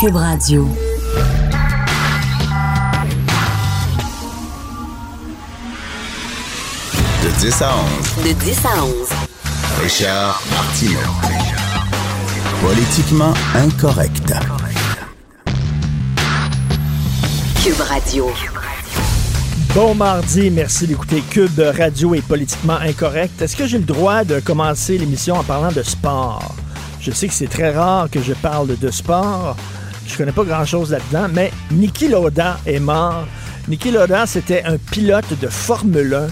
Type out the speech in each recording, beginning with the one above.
Cube Radio. De 10 à 11. De 10 à 11. Richard Martineau. Politiquement incorrect. Cube Radio. Bon mardi, merci d'écouter Cube Radio et politiquement incorrect. Est-ce que j'ai le droit de commencer l'émission en parlant de sport? Je sais que c'est très rare que je parle de sport. Je connais pas grand-chose là-dedans, mais Niki Lauda est mort. Niki Lauda, c'était un pilote de Formule 1.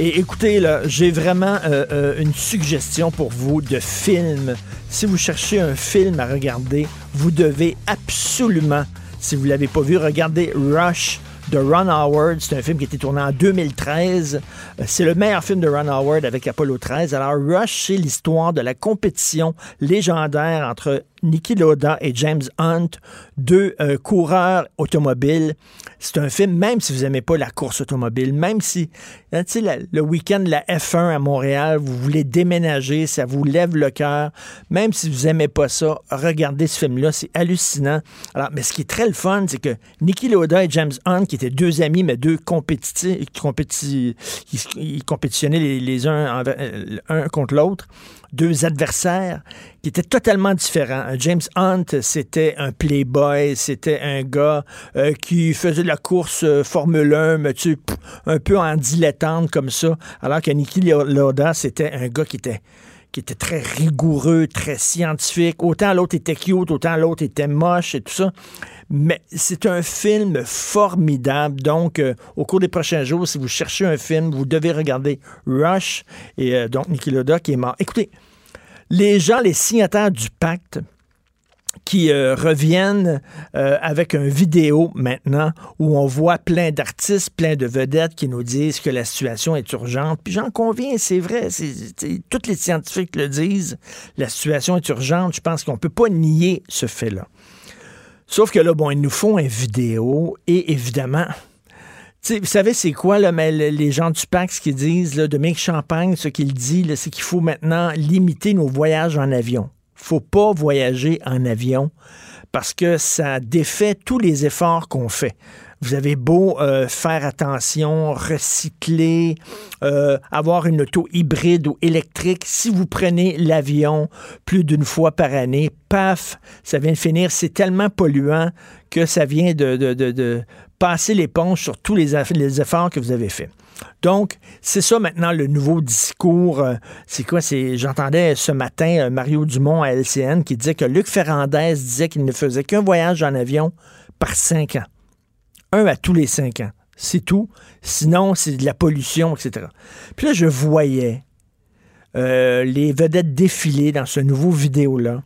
Et écoutez, là, j'ai vraiment euh, euh, une suggestion pour vous de film. Si vous cherchez un film à regarder, vous devez absolument, si vous l'avez pas vu, regarder Rush de Ron Howard. C'est un film qui a été tourné en 2013. Euh, C'est le meilleur film de Ron Howard avec Apollo 13. Alors, Rush, c'est l'histoire de la compétition légendaire entre Niki Lauda et James Hunt, deux euh, coureurs automobiles. C'est un film, même si vous n'aimez pas la course automobile, même si, hein, la- le week-end de la F1 à Montréal, vous voulez déménager, ça vous lève le cœur, même si vous n'aimez pas ça, regardez ce film-là, c'est hallucinant. Alors, mais ce qui est très le fun, c'est que Niki Lauda et James Hunt, qui étaient deux amis, mais deux compétitifs, compéti- ils, ils compétitionnaient les, les uns euh, un contre l'autre, deux adversaires qui étaient totalement différents. James Hunt, c'était un playboy, c'était un gars euh, qui faisait la course euh, Formule 1, mais tu un peu en dilettante comme ça, alors que Niki Lauda, c'était un gars qui était qui était très rigoureux, très scientifique. Autant l'autre était cute, autant l'autre était moche et tout ça. Mais c'est un film formidable. Donc, euh, au cours des prochains jours, si vous cherchez un film, vous devez regarder Rush et euh, donc Niki Lauda qui est mort. Écoutez, les gens, les signataires du pacte, qui euh, reviennent euh, avec une vidéo maintenant où on voit plein d'artistes, plein de vedettes qui nous disent que la situation est urgente. Puis j'en conviens, c'est vrai, tous les scientifiques le disent, la situation est urgente. Je pense qu'on ne peut pas nier ce fait-là. Sauf que là, bon, ils nous font une vidéo et évidemment, vous savez, c'est quoi, là, mais le- les gens du PAC, ce qu'ils disent, là, Dominique Champagne, ce qu'il dit, c'est qu'il faut maintenant limiter nos voyages en avion. Faut pas voyager en avion parce que ça défait tous les efforts qu'on fait. Vous avez beau euh, faire attention, recycler, euh, avoir une auto hybride ou électrique, si vous prenez l'avion plus d'une fois par année, paf, ça vient de finir. C'est tellement polluant que ça vient de, de, de, passer l'éponge sur tous les efforts que vous avez faits. Donc, c'est ça maintenant le nouveau discours. euh, C'est quoi? C'est J'entendais ce matin euh, Mario Dumont à LCN qui disait que Luc Ferrandez disait qu'il ne faisait qu'un voyage en avion par cinq ans. Un à tous les cinq ans. C'est tout. Sinon, c'est de la pollution, etc. Puis là, je voyais euh, les vedettes défiler dans ce nouveau vidéo-là.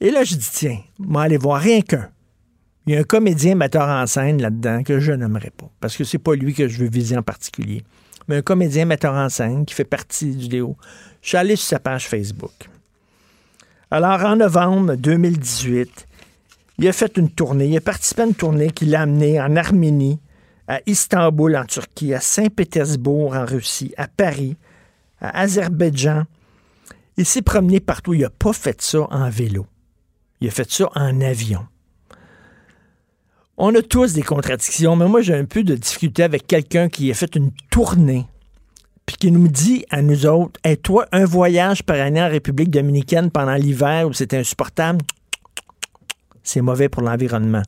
Et là, je dis, tiens, moi, aller voir rien qu'un. Il y a un comédien metteur en scène là-dedans que je n'aimerais pas, parce que c'est pas lui que je veux viser en particulier. Mais un comédien metteur en scène qui fait partie du vidéo. Je suis allé sur sa page Facebook. Alors, en novembre 2018, il a fait une tournée. Il a participé à une tournée qui l'a amené en Arménie, à Istanbul en Turquie, à Saint-Pétersbourg en Russie, à Paris, à Azerbaïdjan. Il s'est promené partout. Il n'a pas fait ça en vélo. Il a fait ça en avion. On a tous des contradictions, mais moi j'ai un peu de difficulté avec quelqu'un qui a fait une tournée puis qui nous dit à nous autres, hey, toi, un voyage par année en République dominicaine pendant l'hiver où c'est insupportable, c'est mauvais pour l'environnement.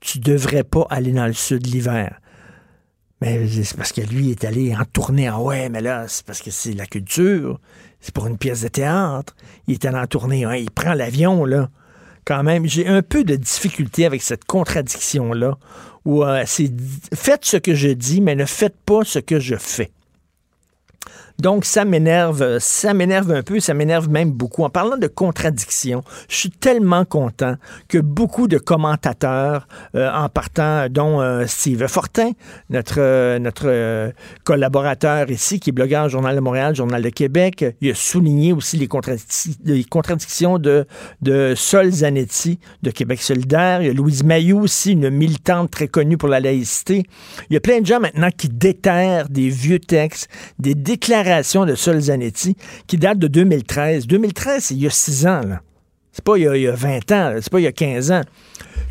Tu devrais pas aller dans le sud l'hiver. Mais c'est parce que lui est allé en tournée. Ah ouais, mais là, c'est parce que c'est la culture. C'est pour une pièce de théâtre. Il est allé en tournée. hein, il prend l'avion, là. Quand même, j'ai un peu de difficulté avec cette contradiction-là. Où euh, c'est faites ce que je dis, mais ne faites pas ce que je fais. Donc, ça m'énerve, ça m'énerve un peu, ça m'énerve même beaucoup. En parlant de contradiction, je suis tellement content que beaucoup de commentateurs, euh, en partant, dont euh, Steve Fortin, notre, euh, notre collaborateur ici, qui est blogueur au Journal de Montréal, Journal de Québec, il a souligné aussi les contradictions de, de Sol Zanetti de Québec solidaire. Il y a Louise Mayou aussi, une militante très connue pour la laïcité. Il y a plein de gens maintenant qui déterrent des vieux textes, des déclarations de Sol Zanetti qui datent de 2013. 2013, c'est il y a six ans, là. C'est pas il y, a, il y a 20 ans, c'est pas il y a 15 ans.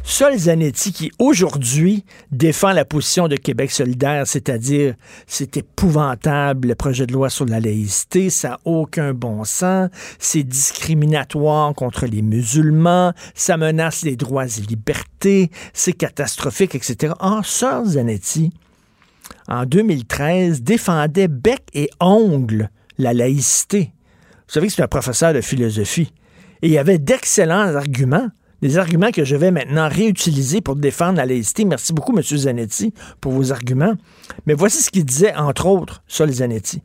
Sol Zanetti, qui aujourd'hui défend la position de Québec solidaire, c'est-à-dire c'est épouvantable le projet de loi sur la laïcité, ça n'a aucun bon sens, c'est discriminatoire contre les musulmans, ça menace les droits et libertés, c'est catastrophique, etc. Or, Sol Zanetti, en 2013, défendait bec et ongle la laïcité. Vous savez que c'est un professeur de philosophie. Et il y avait d'excellents arguments des arguments que je vais maintenant réutiliser pour défendre la laïcité. Merci beaucoup, M. Zanetti, pour vos arguments. Mais voici ce qu'il disait, entre autres, sur les Zanetti.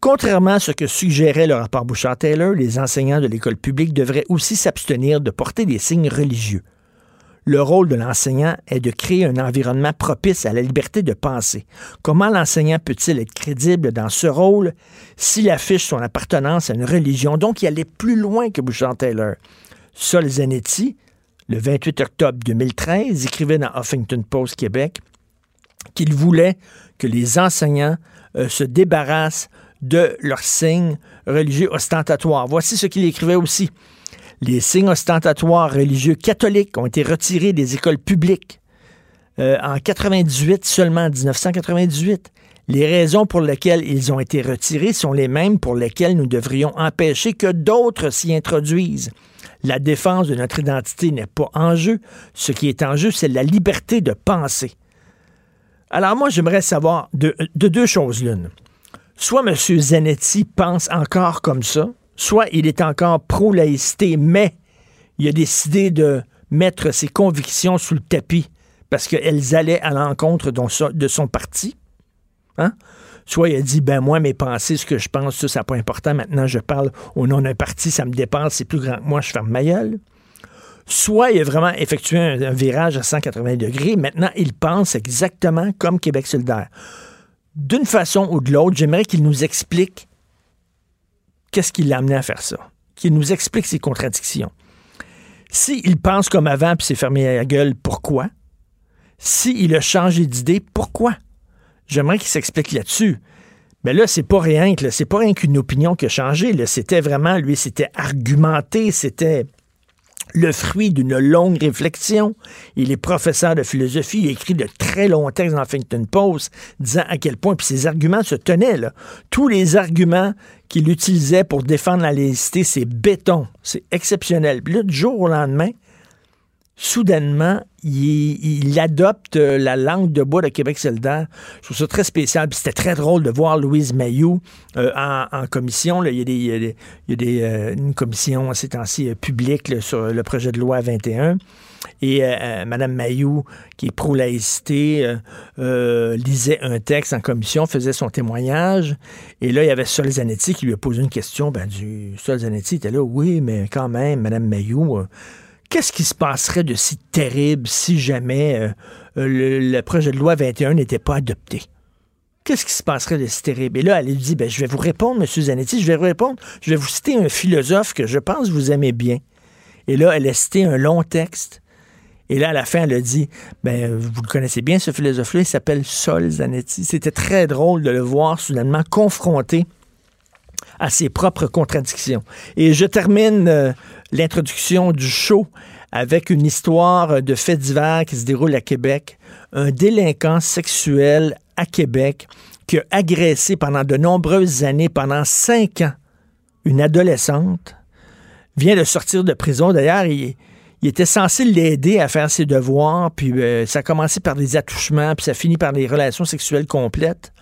Contrairement à ce que suggérait le rapport Bouchard-Taylor, les enseignants de l'école publique devraient aussi s'abstenir de porter des signes religieux. Le rôle de l'enseignant est de créer un environnement propice à la liberté de penser. Comment l'enseignant peut-il être crédible dans ce rôle s'il affiche son appartenance à une religion? Donc, il allait plus loin que Bouchard-Taylor. Sol Zanetti, le 28 octobre 2013, écrivait dans Huffington Post Québec qu'il voulait que les enseignants euh, se débarrassent de leurs signes religieux ostentatoires. Voici ce qu'il écrivait aussi. Les signes ostentatoires religieux catholiques ont été retirés des écoles publiques euh, en 98, seulement en 1998. Les raisons pour lesquelles ils ont été retirés sont les mêmes pour lesquelles nous devrions empêcher que d'autres s'y introduisent. La défense de notre identité n'est pas en jeu. Ce qui est en jeu, c'est la liberté de penser. Alors moi, j'aimerais savoir de, deux choses l'une. Soit M. Zanetti pense encore comme ça, soit il est encore pro-laïcité, mais il a décidé de mettre ses convictions sous le tapis parce qu'elles allaient à l'encontre de son parti. Hein? Soit il a dit, ben moi, mes pensées, ce que je pense, ça, c'est pas important. Maintenant, je parle au nom d'un parti, ça me dépasse, c'est plus grand que moi, je ferme ma gueule. Soit il a vraiment effectué un, virage à 180 degrés. Maintenant, il pense exactement comme Québec solidaire. D'une façon ou de l'autre, j'aimerais qu'il nous explique qu'est-ce qui l'a amené à faire ça. Qu'il nous explique ses contradictions. S'il pense comme avant puis s'est fermé la gueule, pourquoi? S'il a changé d'idée, pourquoi? J'aimerais qu'il s'explique là-dessus. Mais là, c'est pas rien, c'est pas rien qu'une opinion qui a changé. C'était vraiment, lui, c'était argumenté, c'était le fruit d'une longue réflexion. Il est professeur de philosophie, il écrit de très longs textes dans Huffington Post disant à quel point, puis ses arguments se tenaient. Là. Tous les arguments qu'il utilisait pour défendre la laïcité, c'est béton, c'est exceptionnel. Puis là, du jour au lendemain, soudainement, il, adopte euh, la langue de bois de Québec solidaire. Je trouve ça très spécial. C'était très drôle de voir Louise Mayou euh, en, commission. Il y a, une commission ces temps-ci euh, publique sur le projet de loi 21. Et Mme Mayou, qui est pro-laïcité, lisait un texte en commission, faisait son témoignage. Et là, il y avait Sol Zanetti qui lui a posé une question. Ben, du Sol était là, oui, mais quand même, Mme Mayou Qu'est-ce qui se passerait de si terrible si jamais euh, euh, le, projet de loi 21 n'était pas adopté? Qu'est-ce qui se passerait de si terrible? Et là, elle lui dit, ben, je vais vous répondre, M. Zanetti, je vais vous répondre. Je vais vous citer un philosophe que je pense vous aimez bien. Et là, elle a cité un long texte. Et là, à la fin, elle a dit, ben, vous le connaissez bien, ce philosophe-là, il s'appelle Sol Zanetti. C'était très drôle de le voir soudainement confronté à ses propres contradictions. Et je termine euh, l'introduction du show avec une histoire de fait divers qui se déroule à Québec. Un délinquant sexuel à Québec qui a agressé pendant de nombreuses années, pendant cinq ans, une adolescente, vient de sortir de prison. D'ailleurs, il, était censé l'aider à faire ses devoirs, puis euh, ça a par des attouchements, puis ça finit par des relations sexuelles complètes.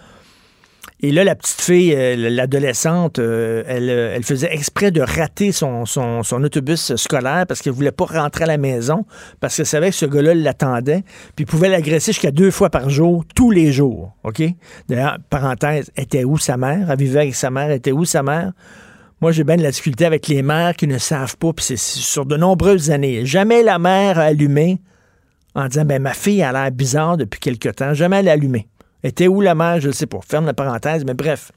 Et là, la petite fille, euh, l'adolescente, euh, elle, euh, elle, faisait exprès de rater son, autobus scolaire parce qu'elle voulait pas rentrer à la maison, parce qu'elle savait que ce gars-là l'attendait, puis pouvait l'agresser jusqu'à deux fois par jour, tous les jours. OK? D'ailleurs, parenthèse, était où sa mère? Elle vivait avec sa mère, était où sa mère? Moi, j'ai bien de la difficulté avec les mères qui ne savent pas, puis c'est sur de nombreuses années. Jamais la mère a allumé en disant, ben ma fille a l'air bizarre depuis quelque temps. Jamais elle a allumé. Était où la mère? Je ne sais pas. Ferme la parenthèse, mais bref.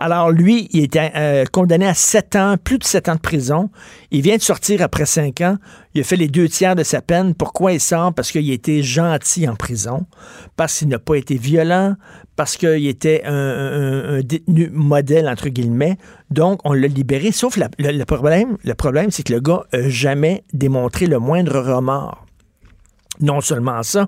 Alors lui, il était euh, condamné à 7 ans, plus de 7 ans de prison. Il vient de sortir après 5 ans. Il a fait les deux tiers de sa peine. Pourquoi il sort? Parce qu'il était gentil en prison, parce qu'il n'a pas été violent, parce qu'il était un, détenu modèle, entre guillemets. Donc, on l'a libéré. Sauf le, problème, le problème, c'est que le gars n'a jamais démontré le moindre remords. Non seulement ça,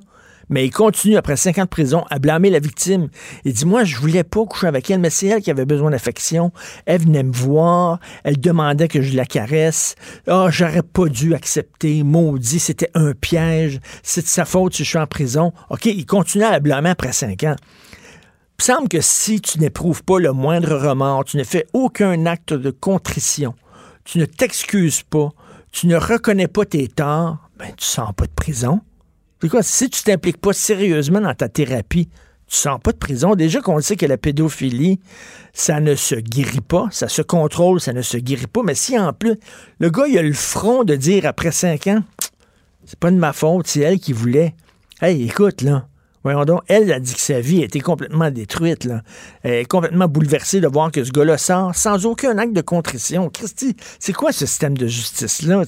mais il continue, après cinq ans de prison, à blâmer la victime. Il dit, moi, je voulais pas coucher avec elle, mais c'est elle qui avait besoin d'affection. Elle venait me voir, elle demandait que je la caresse. Ah, oh, j'aurais pas dû accepter. Maudit, c'était un piège. C'est de sa faute si je suis en prison. OK, il continue à blâmer après cinq ans. Il semble que si tu n'éprouves pas le moindre remords, tu ne fais aucun acte de contrition, tu ne t'excuses pas, tu ne reconnais pas tes torts, ben, tu sens pas de prison. C'est quoi? Si tu t'impliques pas sérieusement dans ta thérapie, tu sens pas de prison. Déjà qu'on sait que la pédophilie, ça ne se guérit pas, ça se contrôle, ça ne se guérit pas. Mais si en plus, le gars, il a le front de dire après cinq ans, c'est pas de ma faute, c'est elle qui voulait. Hey, écoute, là, Voyons donc, elle a dit que sa vie a été complètement détruite. Là. Elle est complètement bouleversée de voir que ce gars-là sort sans aucun acte de contrition. Christy, c'est quoi ce système de justice-là?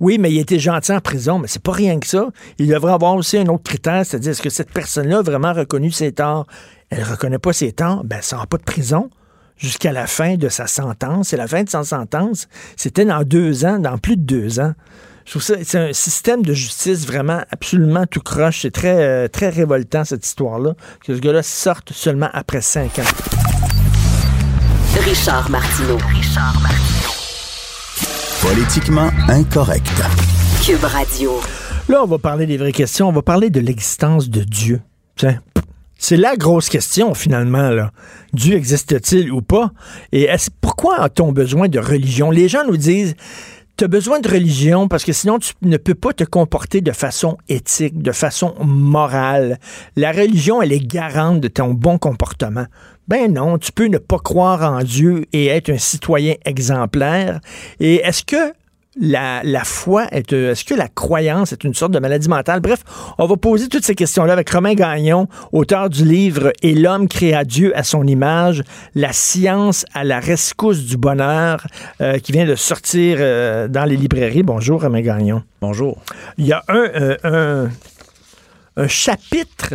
Oui, mais il était gentil en prison, mais c'est pas rien que ça. Il devrait avoir aussi un autre critère, c'est-à-dire est-ce que cette personne-là a vraiment reconnu ses torts? Elle reconnaît pas ses torts, ben ça n'a pas de prison jusqu'à la fin de sa sentence. Et la fin de sa sentence, c'était dans deux ans, dans plus de deux ans. Je trouve ça, c'est un système de justice vraiment absolument tout croche. C'est très, euh, très révoltant, cette histoire-là, que ce gars-là sorte seulement après cinq ans. Richard Martineau. Richard Martineau. Politiquement incorrect. Cube Radio. Là, on va parler des vraies questions. On va parler de l'existence de Dieu. Tiens. C'est la grosse question, finalement. Là. Dieu existe-t-il ou pas? Et pourquoi a-t-on besoin de religion? Les gens nous disent tu as besoin de religion parce que sinon tu ne peux pas te comporter de façon éthique, de façon morale. La religion, elle est garante de ton bon comportement. Ben non, tu peux ne pas croire en Dieu et être un citoyen exemplaire. Et est-ce que la, la foi est, euh, est-ce que la croyance est une sorte de maladie mentale? Bref, on va poser toutes ces questions-là avec Romain Gagnon, auteur du livre Et l'homme créa Dieu à son image, la science à la rescousse du bonheur, euh, qui vient de sortir euh, dans les librairies. Bonjour, Romain Gagnon. Bonjour. Il y a un, un, un chapitre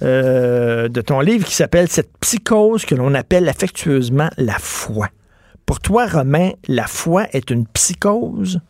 de ton livre qui s'appelle Cette psychose que l'on appelle affectueusement la foi. Pour toi, Romain, la foi est une psychose?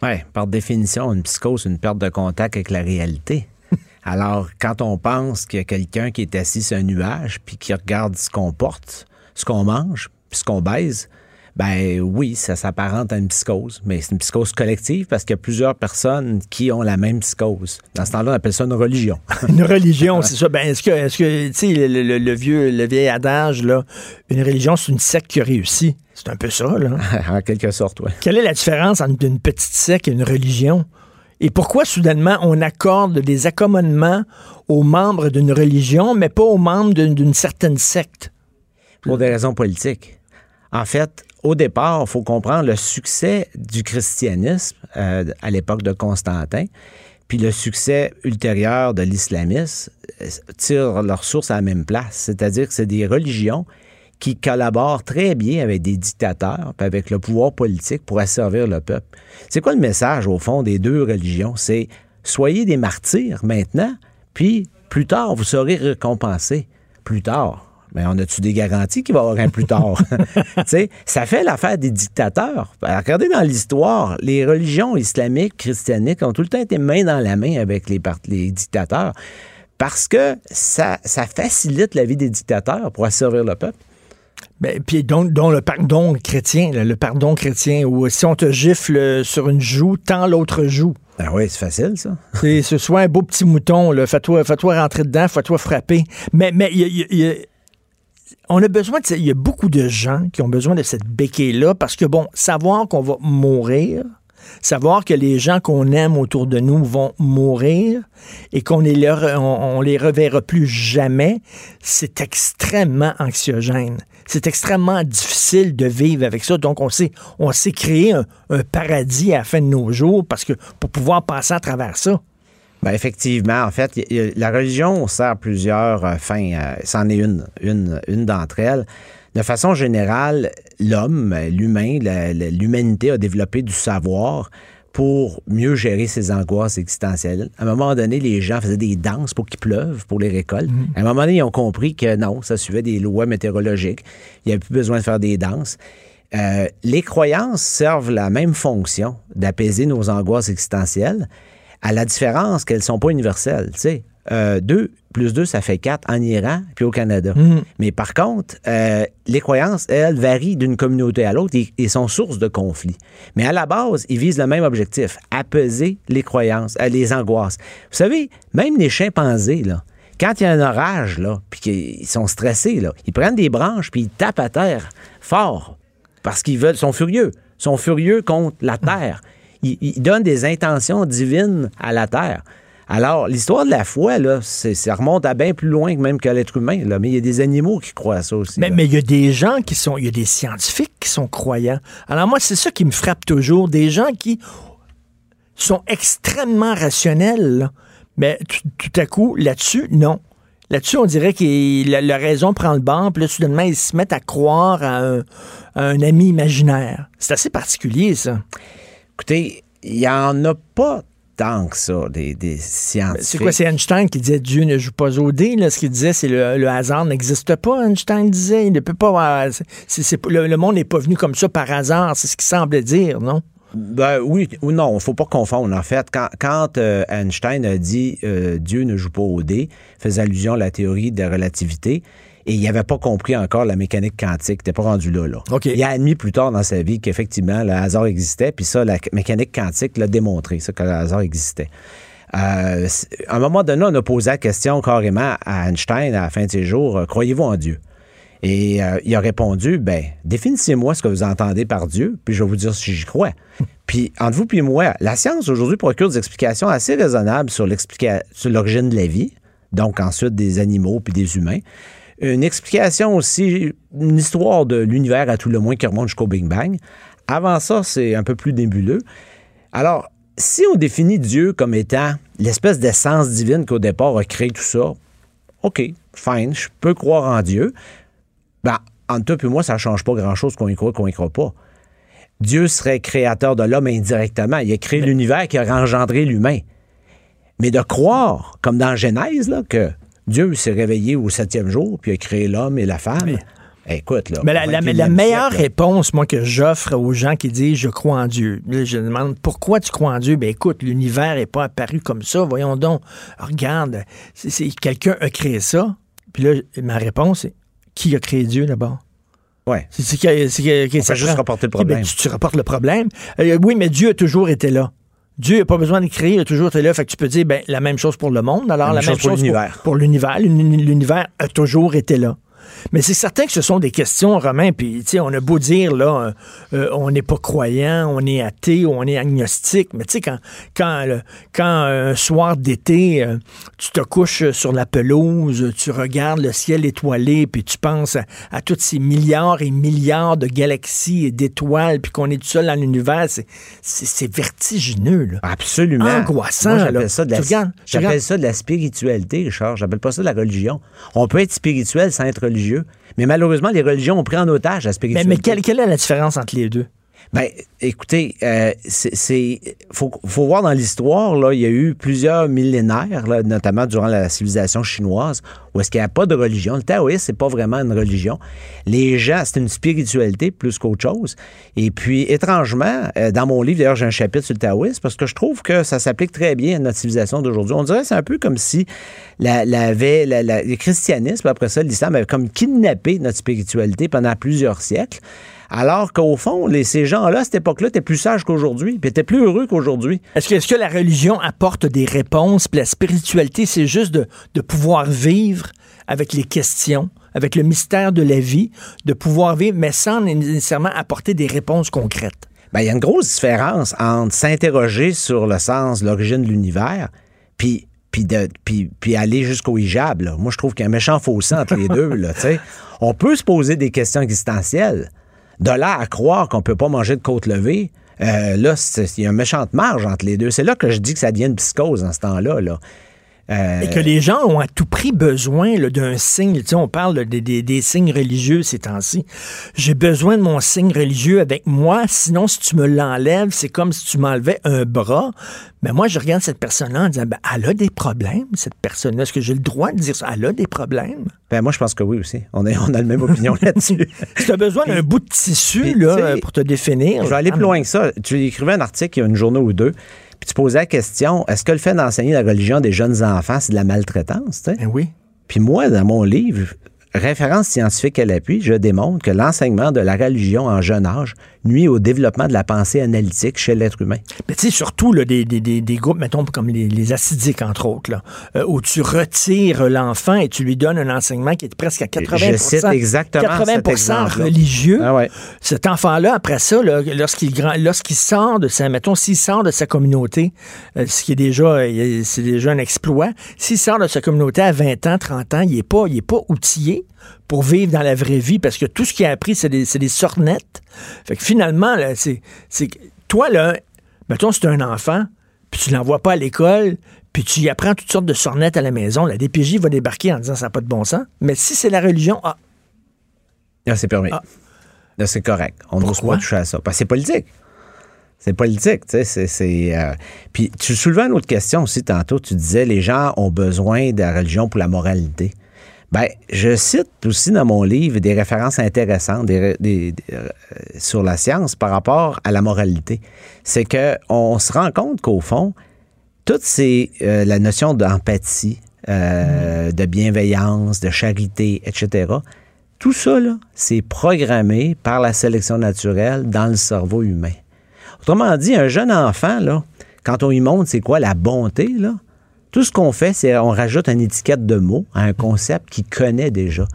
Oui, par définition, une psychose, c'est une perte de contact avec la réalité. Alors, quand on pense qu'il y a quelqu'un qui est assis sur un nuage, puis qui regarde ce qu'on porte, ce qu'on mange, puis ce qu'on baise, ben oui, ça s'apparente à une psychose, mais c'est une psychose collective parce qu'il y a plusieurs personnes qui ont la même psychose. Dans ce temps-là, on appelle ça une religion. une religion, c'est ça. Ben, est-ce que, est-ce que, tu sais, le, vieux, le vieil adage, là, une religion, c'est une secte qui a réussi. C'est un peu ça, là. en quelque sorte, oui. Quelle est la différence entre une petite secte et une religion? Et pourquoi soudainement on accorde des accommodements aux membres d'une religion, mais pas aux membres d'une certaine secte? Pour des raisons politiques. En fait, au départ, il faut comprendre le succès du christianisme euh, à l'époque de Constantin, puis le succès ultérieur de l'islamisme euh, tirent leur source à la même place. C'est-à-dire que c'est des religions qui collaborent très bien avec des dictateurs, puis avec le pouvoir politique pour asservir le peuple. C'est quoi le message, au fond, des deux religions? C'est soyez des martyrs maintenant, puis plus tard, vous serez récompensés. Plus tard. Mais on a-tu des garanties qu'il va y avoir un plus tard? ça fait l'affaire des dictateurs. Regardez dans l'histoire, les religions islamiques, christianiques ont tout le temps été main dans la main avec les, les dictateurs parce que ça, ça facilite la vie des dictateurs pour asservir le peuple. Ben, puis donc, le pardon chrétien, le pardon chrétien, où si on te gifle sur une joue, tant l'autre joue. Ah oui, c'est facile, ça. ce soit un beau petit mouton, fais-toi fais rentrer dedans, fais-toi frapper. Mais mais il on a besoin de. Il y a beaucoup de gens qui ont besoin de cette béquille-là parce que, bon, savoir qu'on va mourir, savoir que les gens qu'on aime autour de nous vont mourir et qu'on les, on, les reverra plus jamais, c'est extrêmement anxiogène. C'est extrêmement difficile de vivre avec ça. Donc, on s'est, on s'est créé un, paradis à la fin de nos jours parce que pour pouvoir passer à travers ça. Ben effectivement, en fait, la religion sert plusieurs euh, fins. Euh, c'en est une, une, une d'entre elles. de façon générale, l'homme, l'humain, l'humanité a développé du savoir pour mieux gérer ses angoisses existentielles. À un moment donné, les gens faisaient des danses pour qu'il pleuve, pour les récoltes. À un moment donné, ils ont compris que non, ça suivait des lois météorologiques. Il n'y avait plus besoin de faire des danses. Euh, les croyances servent la même fonction d'apaiser nos angoisses existentielles, à la différence qu'elles ne sont pas universelles. Tu sais, euh, deux plus deux, ça fait quatre en Iran puis au Canada. Mais par contre, euh, les croyances, elles, varient d'une communauté à l'autre et, et sont source de conflits. Mais à la base, ils visent le même objectif, apaiser les croyances, euh, les angoisses. Vous savez, même les chimpanzés, là, quand il y a un orage, là, puis qu'ils sont stressés, là, ils prennent des branches puis ils tapent à terre fort parce qu'ils veulent, sont furieux, sont furieux contre la terre. Ils donnent des intentions divines à la terre. Alors, l'histoire de la foi, là, ça remonte à bien plus loin que même que l'être humain. Là. Mais il y a des animaux qui croient à ça aussi. Mais il y a des gens qui sont, il y a des scientifiques qui sont croyants. Alors moi, c'est ça qui me frappe toujours, des gens qui sont extrêmement rationnels, là. mais tout, tout à coup, là-dessus, non. Là-dessus, on dirait que la, la raison prend le banc, puis là, soudainement, ils se mettent à croire à un, à un ami imaginaire. C'est assez particulier, ça. Écoutez, il n'y en a pas tant que ça, des, des scientifiques. C'est quoi, c'est Einstein qui disait Dieu ne joue pas au dé, là? Ce qu'il disait, c'est le, le hasard n'existe pas, Einstein disait. Il ne peut pas avoir- le, le monde n'est pas venu comme ça par hasard, c'est ce qu'il semblait dire, non? Ben oui ou non, il ne faut pas confondre. En fait, quand, quand, euh, Einstein a dit euh, Dieu ne joue pas au dé, faisait allusion à la théorie de la relativité. Et il n'avait pas compris encore la mécanique quantique. Il n'était pas rendu là, là. Il a admis plus tard dans sa vie qu'effectivement, le hasard existait. Puis ça, la mécanique quantique l'a démontré, ça, que le hasard existait. Euh, à un moment donné, on a posé la question carrément à Einstein à la fin de ses jours Croyez-vous en Dieu? Et euh, il a répondu Ben, définissez-moi ce que vous entendez par Dieu, puis je vais vous dire si j'y crois. puis, entre vous et moi, la science aujourd'hui procure des explications assez raisonnables sur l'origine de la vie, donc ensuite des animaux puis des humains. Une explication aussi, une histoire de l'univers à tout le moins qui remonte jusqu'au Big Bang. Avant ça, c'est un peu plus nébuleux. Alors, si on définit Dieu comme étant l'espèce d'essence divine qui au départ a créé tout ça, OK, fine, je peux croire en Dieu. Ben, entre toi et moi, ça ne change pas grand-chose qu'on y croit qu'on y croit pas. Dieu serait créateur de l'homme indirectement. Il a créé l'univers qui a engendré l'humain. Mais de croire, comme dans Genèse, là, que Dieu s'est réveillé au septième jour, puis a créé l'homme et la femme. Écoute, là. Mais la, la- 21e la meilleure siècle, réponse, moi, que j'offre aux gens qui disent je crois en Dieu, je demande pourquoi tu crois en Dieu? Ben écoute, l'univers n'est pas apparu comme ça. Voyons donc. Regarde, c'est, c'est- quelqu'un a créé ça. Puis là, ma réponse est qui a créé Dieu d'abord? Ouais. C'est, On ça juste rapporter le Ok, ben, problème. tu, tu rapportes le problème. Euh, oui, mais Dieu a toujours été là. Dieu n'a pas besoin de créer, il a toujours été là. Fait que tu peux dire ben, la même chose pour le monde. Alors, La la, même chose pour chose pour l'univers. pour l'univers. L'uni- L'univers a toujours été là. Mais c'est certain que ce sont des questions, Romain, puis tu sais, on a beau dire, là, euh, euh, on n'est pas croyant, on est athée, ou on est agnostique, mais tu sais, quand, quand, le- quand un soir d'été, euh, tu te couches sur la pelouse, tu regardes le ciel étoilé, puis tu penses à, à tous ces milliards et milliards de galaxies et d'étoiles, puis qu'on est tout seul dans l'univers, c'est- vertigineux, là. Absolument. Angoissant, j'appelle ça, ça de la spiritualité, Richard. J'appelle pas ça de la religion. On peut être spirituel sans être religieux, mais malheureusement, les religions ont pris en otage la Mais, spiritualité. mais quelle, quelle est la différence entre les deux? Ben, écoutez, euh, c'est, faut, faut voir dans l'histoire, là, il y a eu plusieurs millénaires, là, notamment durant la civilisation chinoise, où est-ce qu'il n'y a pas de religion. Le taoïsme, c'est pas vraiment une religion. Les gens, c'est une spiritualité plus qu'autre chose. Et puis, étrangement, euh, dans mon livre, d'ailleurs, j'ai un chapitre sur le taoïsme parce que je trouve que ça s'applique très bien à notre civilisation d'aujourd'hui. On dirait que c'est un peu comme si la, la- la- la- le christianisme, après ça, l'islam avait comme kidnappé notre spiritualité pendant plusieurs siècles. Alors qu'au fond, les, ces gens-là, à cette époque-là, étaient plus sages qu'aujourd'hui, puis étaient plus heureux qu'aujourd'hui. Est-ce que, la religion apporte des réponses, puis la spiritualité, c'est juste de, de pouvoir vivre avec les questions, avec le mystère de la vie, de pouvoir vivre, mais sans nécessairement apporter des réponses concrètes? Ben, il y a une grosse différence entre s'interroger sur le sens, l'origine de l'univers, puis puis, de, puis, puis aller jusqu'au hijab. là. Moi, je trouve qu'il y a un méchant fossé entre les deux. Là, on peut se poser des questions existentielles. De là à croire qu'on peut pas manger de côte levée, euh, là, il y a une méchante marge entre les deux. C'est là que je dis que ça devient une psychose en ce temps-là. Là. Euh, Et que les gens ont à tout prix besoin d'un signe. Tu sais, on parle des, des- des signes religieux ces temps-ci. J'ai besoin de mon signe religieux avec moi, sinon si tu me l'enlèves, c'est comme si tu m'enlevais un bras. Mais moi, je regarde cette personne-là en disant, ben, elle a des problèmes, cette personne-là. Est-ce que j'ai le droit de dire ça? Elle a des problèmes? ben, moi, je pense que oui aussi. On, est, on a la même opinion là-dessus. Si tu as besoin d'un bout de tissu là, pour te définir. Je vais aller plus loin que ça. Tu écrivais un article il y a une journée ou deux, puis tu posais la question est-ce que le fait d'enseigner la religion à des jeunes enfants, c'est de la maltraitance? Ben oui. Puis moi, dans mon livre, Référence scientifique à l'appui, je démontre que l'enseignement de la religion en jeune âge nuit au développement de la pensée analytique chez l'être humain. Mais tu sais, surtout là, des, des, des, des groupes, mettons, comme les, les acidiques, entre autres, là, euh, où tu retires l'enfant et tu lui donnes un enseignement qui est presque à 80 Je cite exactement 80 cet religieux. Ah ouais. Cet enfant-là, après ça, lorsqu'il grand- lorsqu'il sort de sa, mettons, s'il sort de sa communauté, euh, ce qui est déjà, c'est déjà un exploit, s'il sort de sa communauté à 20 ans, 30 ans, il n'est pas, il est pas outillé pour vivre dans la vraie vie parce que tout ce qu'il a appris, c'est des, des sornettes. Fait que finalement, c'est, toi, là, mettons, c'est un enfant, puis tu l'envoies pas à l'école, puis tu y apprends toutes sortes de sornettes à la maison, la DPJ va débarquer en disant ça n'a pas de bon sens. Mais si c'est la religion, ah, Là, c'est permis. Ah. Là, c'est correct. On Pourquoi? pas toucher à ça. Parce que c'est politique. C'est politique, tu sais. c'est, euh, Puis tu soulevais une autre question aussi tantôt. Tu disais les gens ont besoin de la religion pour la moralité. Ben, je cite aussi dans mon livre des références intéressantes des- des- des, euh, sur la science par rapport à la moralité. C'est que on se rend compte qu'au fond, toute ces, euh, la notion d'empathie, euh, de bienveillance, de charité, etc., tout ça, c'est programmé par la sélection naturelle dans le cerveau humain. Autrement dit, un jeune enfant, là, quand on lui montre c'est quoi la bonté, là, tout ce qu'on fait, c'est on rajoute une étiquette de mots à un concept qu'il connaît déjà.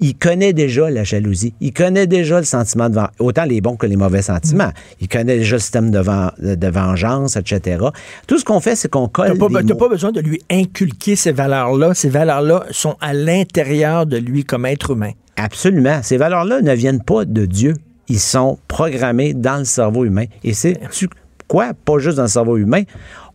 Il connaît déjà la jalousie. Il connaît déjà le sentiment de vengeance, autant les bons que les mauvais sentiments. Il connaît déjà le système de, ven- de vengeance, etc. Tout ce qu'on fait, c'est qu'on colle pas, mots. pas besoin de lui inculquer ces valeurs-là. Ces valeurs-là sont à l'intérieur de lui comme être humain. Absolument. Ces valeurs-là ne viennent pas de Dieu. Ils sont programmés dans le cerveau humain. Et c'est tu- quoi? Pas juste dans le cerveau humain.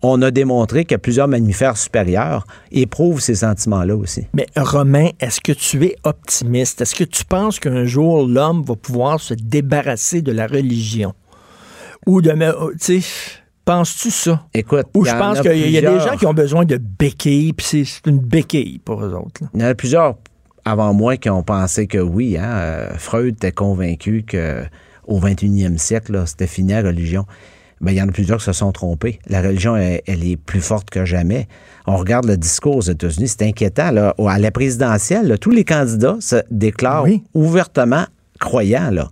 On a démontré que plusieurs mammifères supérieurs éprouvent ces sentiments-là aussi. Mais Romain, est-ce que tu es optimiste? Est-ce que tu penses qu'un jour l'homme va pouvoir se débarrasser de la religion? Ou de... oh, Tu sais, penses-tu ça? Écoute, Ou je en pense qu'il y a des gens qui ont besoin de béquilles, puis c'est- une béquille pour eux autres. là. Il y en a plusieurs avant moi qui ont pensé que oui, hein, euh, Freud était convaincu que au 21e siècle, c'était fini la religion. Ben, il y en a plusieurs qui se sont trompés. La religion, elle, elle est plus forte que jamais. On regarde le discours aux États-Unis, c'est inquiétant. Là. À la présidentielle, là, tous les candidats se déclarent Oui. ouvertement croyants. Là.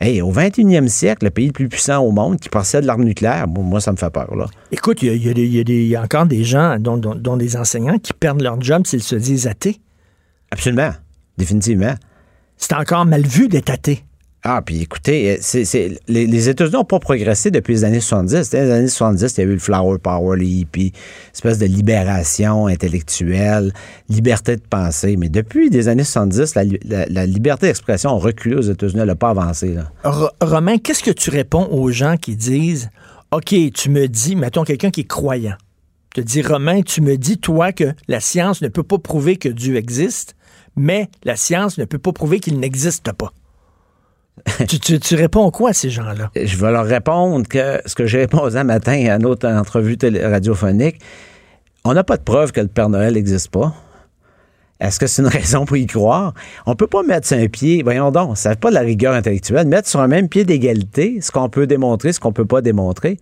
Hey, au 21e siècle, le pays le plus puissant au monde qui possède l'arme nucléaire, moi, ça me fait peur. Là. Écoute, il y a, y y y encore des gens, dont, dont- dont des enseignants, qui perdent leur job s'ils se disent athées. Absolument. Définitivement. C'est encore mal vu d'être athée. Ah, puis écoutez, euh, les, États-Unis n'ont pas progressé depuis les années 70. C'était les années 70, il y a eu le Flower Power, les hippies, espèce de libération intellectuelle, liberté de penser. Mais depuis les années 70, la, la- liberté d'expression a reculé aux États-Unis, elle n'a pas avancé. Romain, qu'est-ce que tu réponds aux gens qui disent OK, tu me dis, mettons quelqu'un qui est croyant, te dit Romain, tu me dis, toi, que la science ne peut pas prouver que Dieu existe, mais la science ne peut pas prouver qu'il n'existe pas. tu, tu- tu réponds quoi à ces gens-là? Je vais leur répondre que ce que j'ai répondu un matin à une autre entrevue radiophonique, on n'a pas de preuve que le Père Noël n'existe pas. Est-ce que c'est une raison pour y croire? On peut pas mettre un pied, voyons donc, ça fait pas de la rigueur intellectuelle, mettre sur un même pied d'égalité ce qu'on peut démontrer, ce qu'on peut pas démontrer.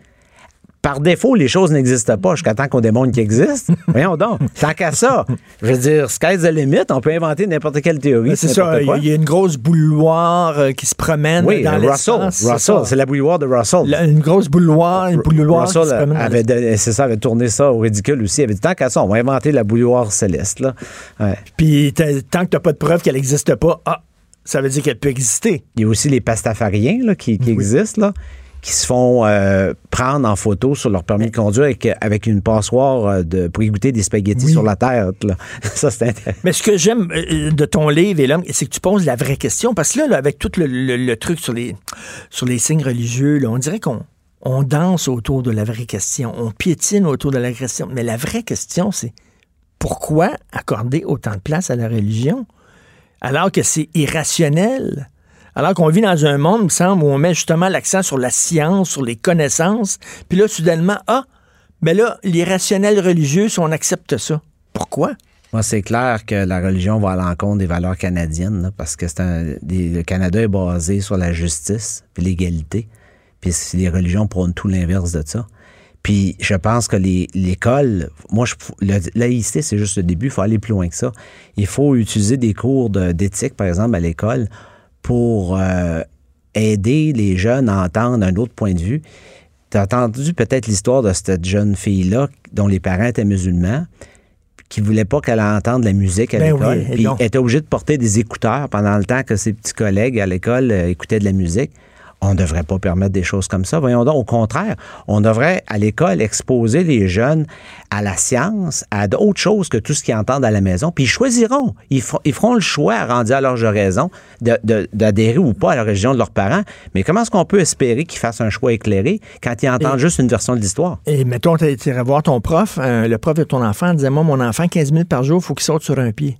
Par défaut, les choses n'existent pas jusqu'à temps qu'on démontre qu'ils existent. Voyons donc, tant qu'à ça. Je veux dire, sky's the limit, on peut inventer n'importe quelle théorie. c'est ça, il y a- une grosse bouilloire euh, qui se promène Oui, dans Russell, Russell, c'est la bouilloire de Russell. La- une grosse bouilloire, une bouilloire qui Russell se promène avait, c'est ça, avait tourné ça au ridicule aussi. Il avait dit tant qu'à ça, on va inventer la bouilloire céleste. Là. Ouais. Puis t'as- tant que tu n'as pas de preuve qu'elle n'existe pas, ah, ça veut dire qu'elle peut exister. Il y a aussi les pastafariens là, qui, qui existent, là, qui se font euh, prendre en photo sur leur permis de conduire avec, avec une passoire euh, de, pour y goûter des spaghettis Oui. sur la tête. Là. Ça, c'est intéressant. Mais ce que j'aime euh, de ton livre, et là, c'est que tu poses la vraie question. Parce que là, là, avec tout le, le- le truc sur les, sur les signes religieux, là, on dirait qu'on on danse autour de la vraie question. On piétine autour de la question. Mais la vraie question, c'est pourquoi accorder autant de place à la religion alors que c'est irrationnel? Alors qu'on vit dans un monde, me semble, où on met justement l'accent sur la science, sur les connaissances, puis là, soudainement, ah, mais là, l'irrationnel religieux, si on accepte ça, pourquoi? Moi, c'est clair que la religion va à l'encontre des valeurs canadiennes, parce que le Canada est basé sur la justice et l'égalité. Puis les religions prônent tout l'inverse de ça. Puis je pense que l'école, moi, je, la laïcité, c'est juste le début, il faut aller plus loin que ça. Il faut utiliser des cours d'éthique, par exemple, à l'école pour euh, aider les jeunes à entendre un autre point de vue. Tu as entendu peut-être l'histoire de cette jeune fille-là dont les parents étaient musulmans qui ne voulait pas qu'elle entende la musique à Ben l'école. oui, puis elle était obligée de porter des écouteurs pendant le temps que ses petits collègues à l'école euh, écoutaient de la musique. On ne devrait pas permettre des choses comme ça. Voyons donc, au contraire, on devrait à l'école exposer les jeunes à la science, à d'autres choses que tout ce qu'ils entendent à la maison, puis ils choisiront. Ils, fer- ils feront le choix, rendu à de raison, de- de- d'adhérer ou pas à la religion de leurs parents. Mais comment est-ce qu'on peut espérer qu'ils fassent un choix éclairé quand ils entendent Et- juste une version de l'histoire? Et mettons, tu irais voir ton prof, euh, le prof de ton enfant, disait Moi, mon enfant, 15 minutes par jour, il faut qu'il saute sur un pied.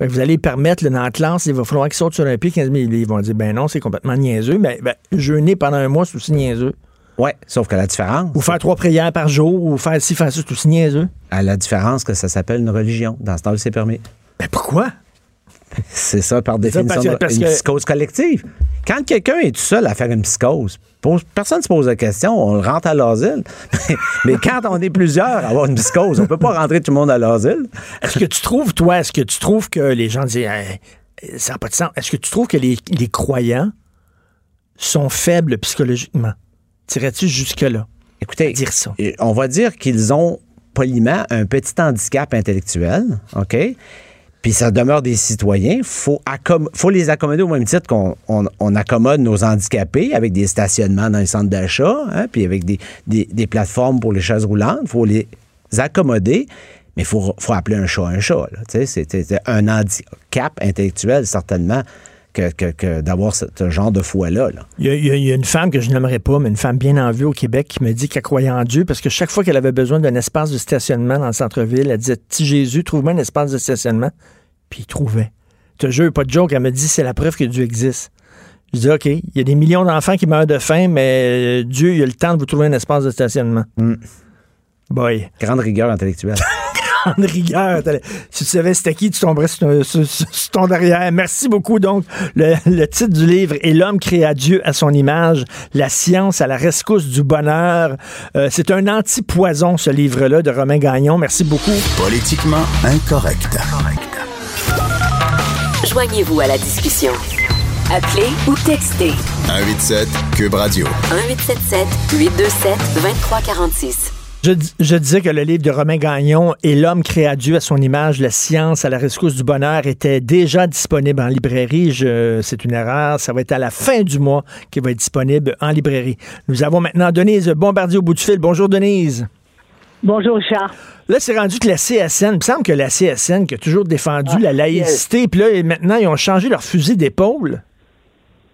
Fait que vous allez permettre, là, dans la classe, il va falloir qu'il saute sur un pied 15 minutes. Ils vont dire Ben non, c'est complètement niaiseux. Mais ben, jeûner pendant un mois, c'est aussi niaiseux. Oui, sauf que la différence, Ou faire trois prières par jour, ou faire ci, faire ça, c'est aussi niaiseux. à la différence que ça s'appelle une religion. Dans ce temps-là, c'est permis. Ben pourquoi? C'est ça, par ça, définition, parce que- parce une psychose collective. Quand quelqu'un est tout seul à faire une psychose, personne ne se pose la question, on le rentre à l'asile. Mais quand on est plusieurs à avoir une psychose, on peut pas rentrer tout le monde à l'asile. Est-ce que tu trouves, toi, est-ce que tu trouves que les gens disent Hey, ça n'a pas de sens? Est-ce que tu trouves que les, les croyants sont faibles psychologiquement? Tirais-tu jusque-là? Écoutez, dire ça? on va dire qu'ils ont poliment un petit handicap intellectuel, OK? Puis ça demeure des citoyens. Faut, faut les accommoder au même titre qu'on on, on accommode nos handicapés avec des stationnements dans les centres d'achat, hein, puis avec des, des- des plateformes pour les chaises roulantes. Faut les accommoder, mais faut, faut appeler un chat un chat. c'est un handicap intellectuel, certainement, que, que- que d'avoir ce, genre de foi-là. là. Il y, a, il y a- il y a une femme que je n'aimerais pas, mais une femme bien en vue au Québec qui me dit qu'elle croyait en Dieu parce que chaque fois qu'elle avait besoin d'un espace de stationnement dans le centre-ville, elle disait Petit Jésus, trouve-moi un espace de stationnement. Puis il trouvait. Je te jure, pas de joke, elle me dit c'est la preuve que Dieu existe. Je dis OK, il y a des millions d'enfants qui meurent de faim, mais euh, Dieu, il a le temps de vous trouver un espace de stationnement. Mm. Boy, Grande rigueur intellectuelle. grande rigueur. Si tu savais c'était qui, tu tomberais sur, ton- sur- sur- sur ton derrière. Merci beaucoup. Donc, le, le titre du livre est L'homme créa Dieu à son image, la science à la rescousse du bonheur. Euh, c'est un anti-poison, ce livre-là, de Romain Gagnon. Merci beaucoup. Politiquement incorrect. Joignez-vous à la discussion. Appelez ou textez 187 Cube Radio. 1877 827 2346. Je, dis- je disais que le livre de Romain Gagnon et L'homme créa Dieu à son image, la science à la rescousse du bonheur était déjà disponible en librairie. C'est une erreur. Ça va être à la fin du mois qu'il va être disponible en librairie. Nous avons maintenant Denise Bombardier au bout du fil. Bonjour Denise. Bonjour, Richard. Là, c'est rendu que la CSN, il me semble que la CSN qui a toujours défendu la laïcité, puis là, maintenant, ils ont changé leur fusil d'épaule.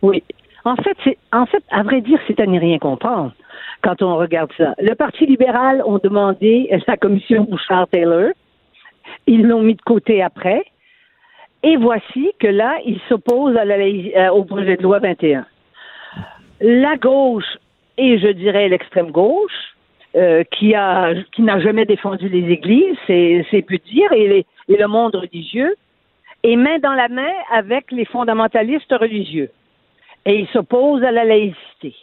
Oui. En fait, c'est, en fait, à vrai dire, c'est à n'y rien comprendre quand on regarde ça. Le Parti libéral ont demandé la commission Bouchard-Taylor. Ils l'ont mis de côté après. Et voici que là, ils s'opposent euh, au projet de loi 21. La gauche et je dirais l'extrême gauche, euh, qui a qui n'a jamais défendu les églises, c'est, peu dire, et, et le monde religieux, est main dans la main avec les fondamentalistes religieux. Et ils s'opposent à la laïcité.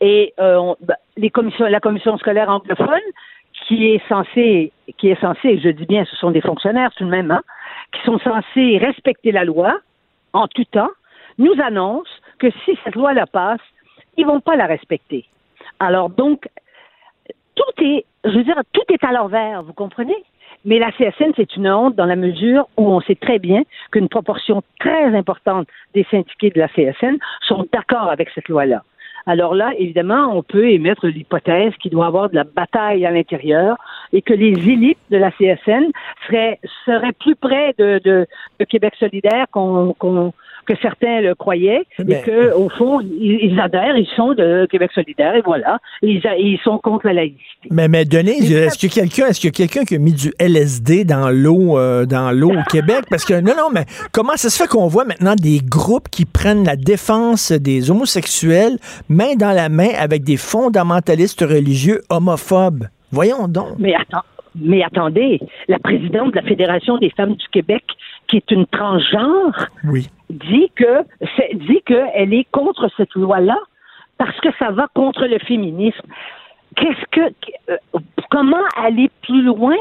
Et euh, bah, les commissions, la commission scolaire anglophone, qui est censée, qui est censée, je dis bien, ce sont des fonctionnaires tout de même, hein, qui sont censés respecter la loi en tout temps, nous annonce que si cette loi-là passe, ils vont pas la respecter. Alors donc, tout est, je veux dire, tout est à l'envers, vous comprenez? Mais la CSN, c'est une honte dans la mesure où on sait très bien qu'une proportion très importante des syndiqués de la CSN sont d'accord avec cette loi-là. Alors là, évidemment, on peut émettre l'hypothèse qu'il doit y avoir de la bataille à l'intérieur et que les élites de la CSN seraient, seraient plus près de, de, Québec solidaire qu'on qu'on que certains le croyaient Mais- et que au fond ils, ils adhèrent, ils sont de Québec solidaire et voilà, ils, ils sont contre la laïcité. Mais, mais Denise, est-ce que quelqu'un est-ce que quelqu'un qui a mis du LSD dans l'eau euh, dans l'eau au Québec? Parce que non, non, mais comment ça se fait qu'on voit maintenant des groupes qui prennent la défense des homosexuels main dans la main avec des fondamentalistes religieux homophobes? Voyons donc. Mais attends, mais attendez, la présidente de la Fédération des femmes du Québec, qui est une transgenre, Oui. dit que dit qu'elle est contre cette loi-là parce que ça va contre le féminisme. Qu'est-ce que euh, comment aller plus loin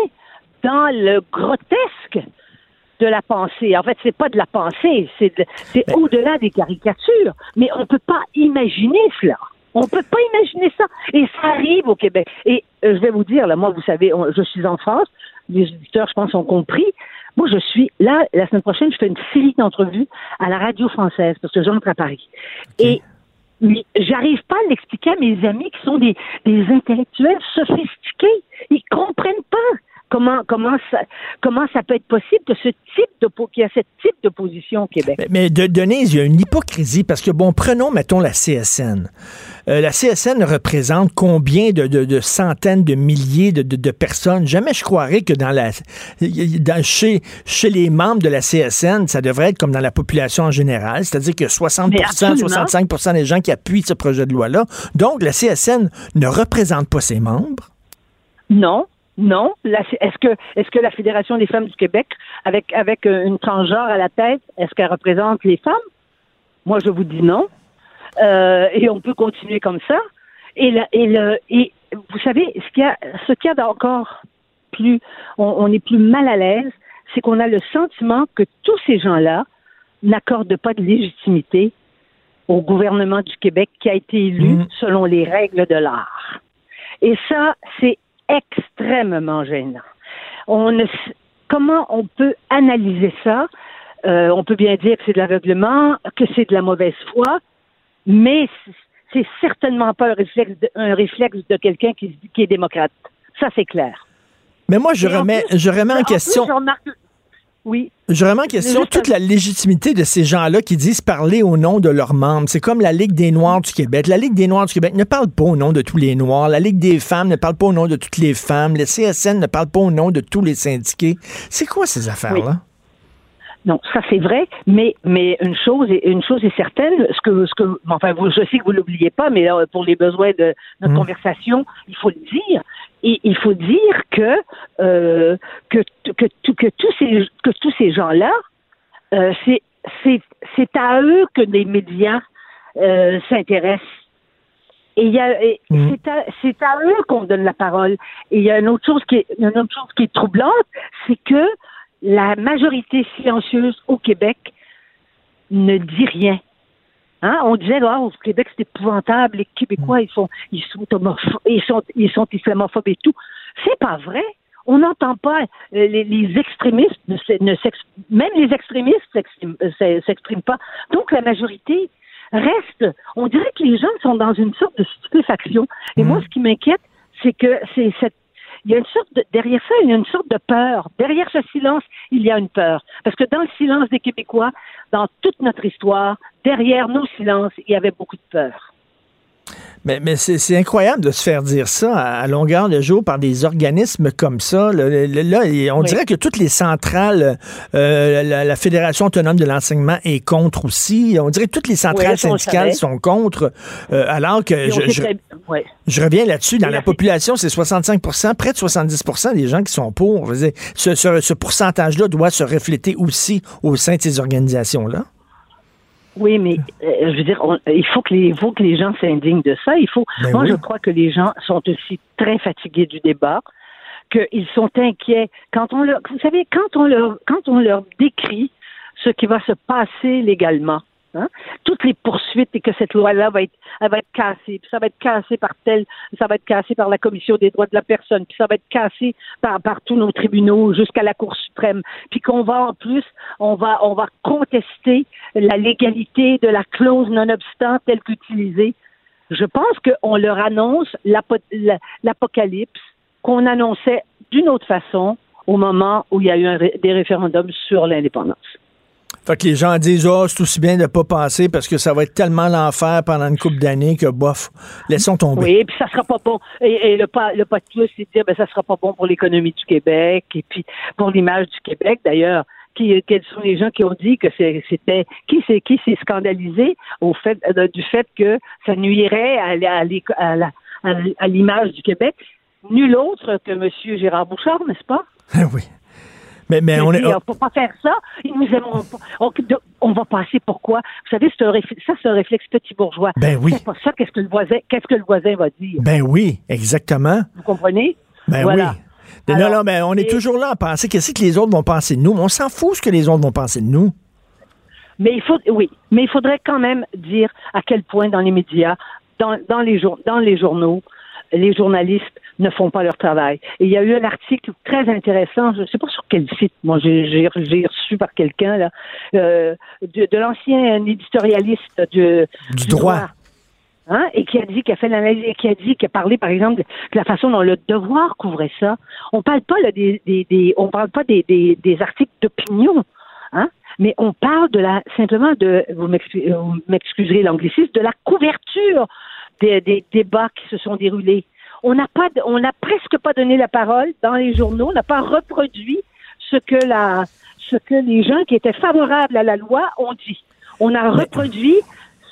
dans le grotesque de la pensée? En fait, c'est pas de la pensée, c'est de- c'est au-delà des caricatures. Mais on peut pas imaginer cela. On peut pas imaginer ça. Et ça arrive au Québec. Et euh, je vais vous dire, là, moi, vous savez, on- je suis en France. Les auditeurs, je pense, ont compris. Moi, je suis là, la semaine prochaine, je fais une série d'entrevues à la radio française parce que j'entre à Paris. Et mais j'arrive pas à l'expliquer à mes amis qui sont des, des intellectuels sophistiqués. Ils comprennent pas comment comment ça comment ça peut être possible que ce type de qu'il y a ce type de position au Québec? Mais, mais de, Denise, il y a une hypocrisie parce que, bon, prenons, mettons, la CSN. Euh, la CSN représente combien de, de- de centaines de milliers de, de- de personnes? Jamais je croirais que dans la, dans- chez, chez les membres de la CSN, ça devrait être comme dans la population en général, c'est-à-dire que 60 Mais absolument. 65% des gens qui appuient ce projet de loi-là. Donc, la CSN ne représente pas ses membres? Non, non. Est-ce que est-ce que la Fédération des femmes du Québec, avec avec euh, une transgenre à la tête, est-ce qu'elle représente les femmes? Moi, je vous dis non. Euh, et on peut continuer comme ça. Et, le, et, le, et vous savez, ce qu'il y a, ce qu'il y a d'encore plus, on, on est plus mal à l'aise, c'est qu'on a le sentiment que tous ces gens-là n'accordent pas de légitimité au gouvernement du Québec qui a été élu Mhm. selon les règles de l'art. Et ça, c'est extrêmement gênant. On ne, comment on peut analyser ça? Euh, on peut bien dire que c'est de l'aveuglement, que c'est de la mauvaise foi, mais c'est certainement pas un réflexe de, un réflexe de quelqu'un qui, est démocrate. Ça, c'est clair. Mais moi, je Et remets, plus- je remets en, question. je remarque- Oui. Je remets en question toute la légitimité de ces gens-là qui disent parler au nom de leurs membres. C'est comme la Ligue des Noirs du Québec. La Ligue des Noirs du Québec ne parle pas au nom de tous les Noirs. La Ligue des femmes ne parle pas au nom de toutes les femmes. Le CSN ne parle pas au nom de tous les syndiqués. C'est quoi ces affaires-là? Non, ça c'est vrai, mais mais une chose est une chose est certaine, ce que ce que enfin vous, je sais que vous l'oubliez pas, mais là, pour les besoins de notre Mm. conversation, il faut le dire. Et il faut dire que euh, que que tous ces que tous ces gens-là, euh, c'est c'est c'est à eux que les médias euh, s'intéressent. Et il y a et Mm. c'est à à eux qu'on donne la parole. Et il y a une autre chose qui est il y a une autre chose qui est troublante, c'est que la majorité silencieuse au Québec ne dit rien. Hein? On disait, ah, au Québec, c'est épouvantable, les Québécois, ils sont, ils sont homophobes, ils sont, ils sont islamophobes et tout. C'est pas vrai. On n'entend pas euh, les, les extrémistes, ne, ne même les extrémistes s'expriment euh, s'e- s'expriment pas. Donc la majorité reste. On dirait que les gens sont dans une sorte de stupéfaction. Et moi, ce qui m'inquiète, c'est que c'est cette il y a une sorte de, derrière ça, il y a une sorte de peur. Derrière ce silence, il y a une peur. Parce que dans le silence des Québécois, dans toute notre histoire, derrière nos silences, il y avait beaucoup de peur. Mais, mais c'est incroyable de se faire dire ça à, longueur de jour par des organismes comme ça. Là, on Oui. dirait que toutes les centrales, euh, la, la Fédération autonome de l'enseignement est contre aussi. On dirait que toutes les centrales Oui, syndicales sont contre. euh, alors que je, je- reviens là-dessus, dans la la- population, c'est 65% près de 70% des gens qui sont pour. Je veux dire, ce, ce- ce pourcentage-là doit se refléter aussi au sein de ces organisations-là. Oui, mais euh, je veux dire, on- il faut que les, il faut que les gens s'indignent de ça. Il faut. Ben moi, oui. je crois que les gens sont aussi très fatigués du débat, qu'ils sont inquiets quand on leur, vous savez, quand on leur, quand on leur décrit ce qui va se passer légalement. Hein, toutes les poursuites et que cette loi-là va être, elle va être cassée, puis ça va être cassé par tel, ça va être cassé par la Commission des droits de la personne, puis ça va être cassé par, tous nos tribunaux jusqu'à la Cour suprême, puis qu'on va en plus, on va, on va contester la légalité de la clause non-obstant telle qu'utilisée. Je pense qu'on leur annonce l'apo- la- l'apocalypse qu'on annonçait d'une autre façon au moment où il y a eu un des référendums sur l'indépendance. Fait que les gens disent, oh, c'est aussi bien de pas passer parce que ça va être tellement l'enfer pendant une couple d'années que, bof, laissons tomber. Oui, puis ça sera pas bon. Et, le pas, le pas de plus, c'est de dire, ben, ça sera pas bon pour l'économie du Québec et puis pour l'image du Québec, d'ailleurs. Qui, quels sont les gens qui ont dit que c'était qui c'est qui s'est scandalisé au fait euh, du fait que ça nuirait à, à l'image du Québec nul autre que M. Gérard Bouchard, n'est-ce pas? oui. Mais, mais on est. ne faut pas faire ça. nous aimeront On, va passer pourquoi? Vous savez, ça, c'est un réflexe petit bourgeois. Ben oui. C'est pas ça. Qu'est-ce que le voisin, qu'est-ce que le voisin va dire? Ben oui, exactement. Vous comprenez? Ben oui. non, non, mais on est toujours là à penser qu'est-ce que les autres vont penser de nous. On s'en fout ce que les autres vont penser de nous. Mais il faut, oui, mais il faudrait quand même dire à quel point dans les médias, dans, dans les, dans les journaux, les journalistes ne font pas leur travail. Et il y a eu un article très intéressant, je ne sais pas sur quel site, moi j'ai reçu par quelqu'un là, euh, de, l'ancien éditorialiste du, droit. Hein, et qui a dit, qui a fait l'analyse, et qui a dit, qui a parlé, par exemple, de, la façon dont le devoir couvrait ça. On parle pas là, des, des, on parle pas des, des, des articles d'opinion, hein, mais on parle de la simplement de, vous m'excuserez l'anglicisme, de la couverture des, des débats qui se sont déroulés on n'a pas, on n'a presque pas donné la parole dans les journaux, on n'a pas reproduit ce que la, ce que les gens qui étaient favorables à la loi ont dit. On a reproduit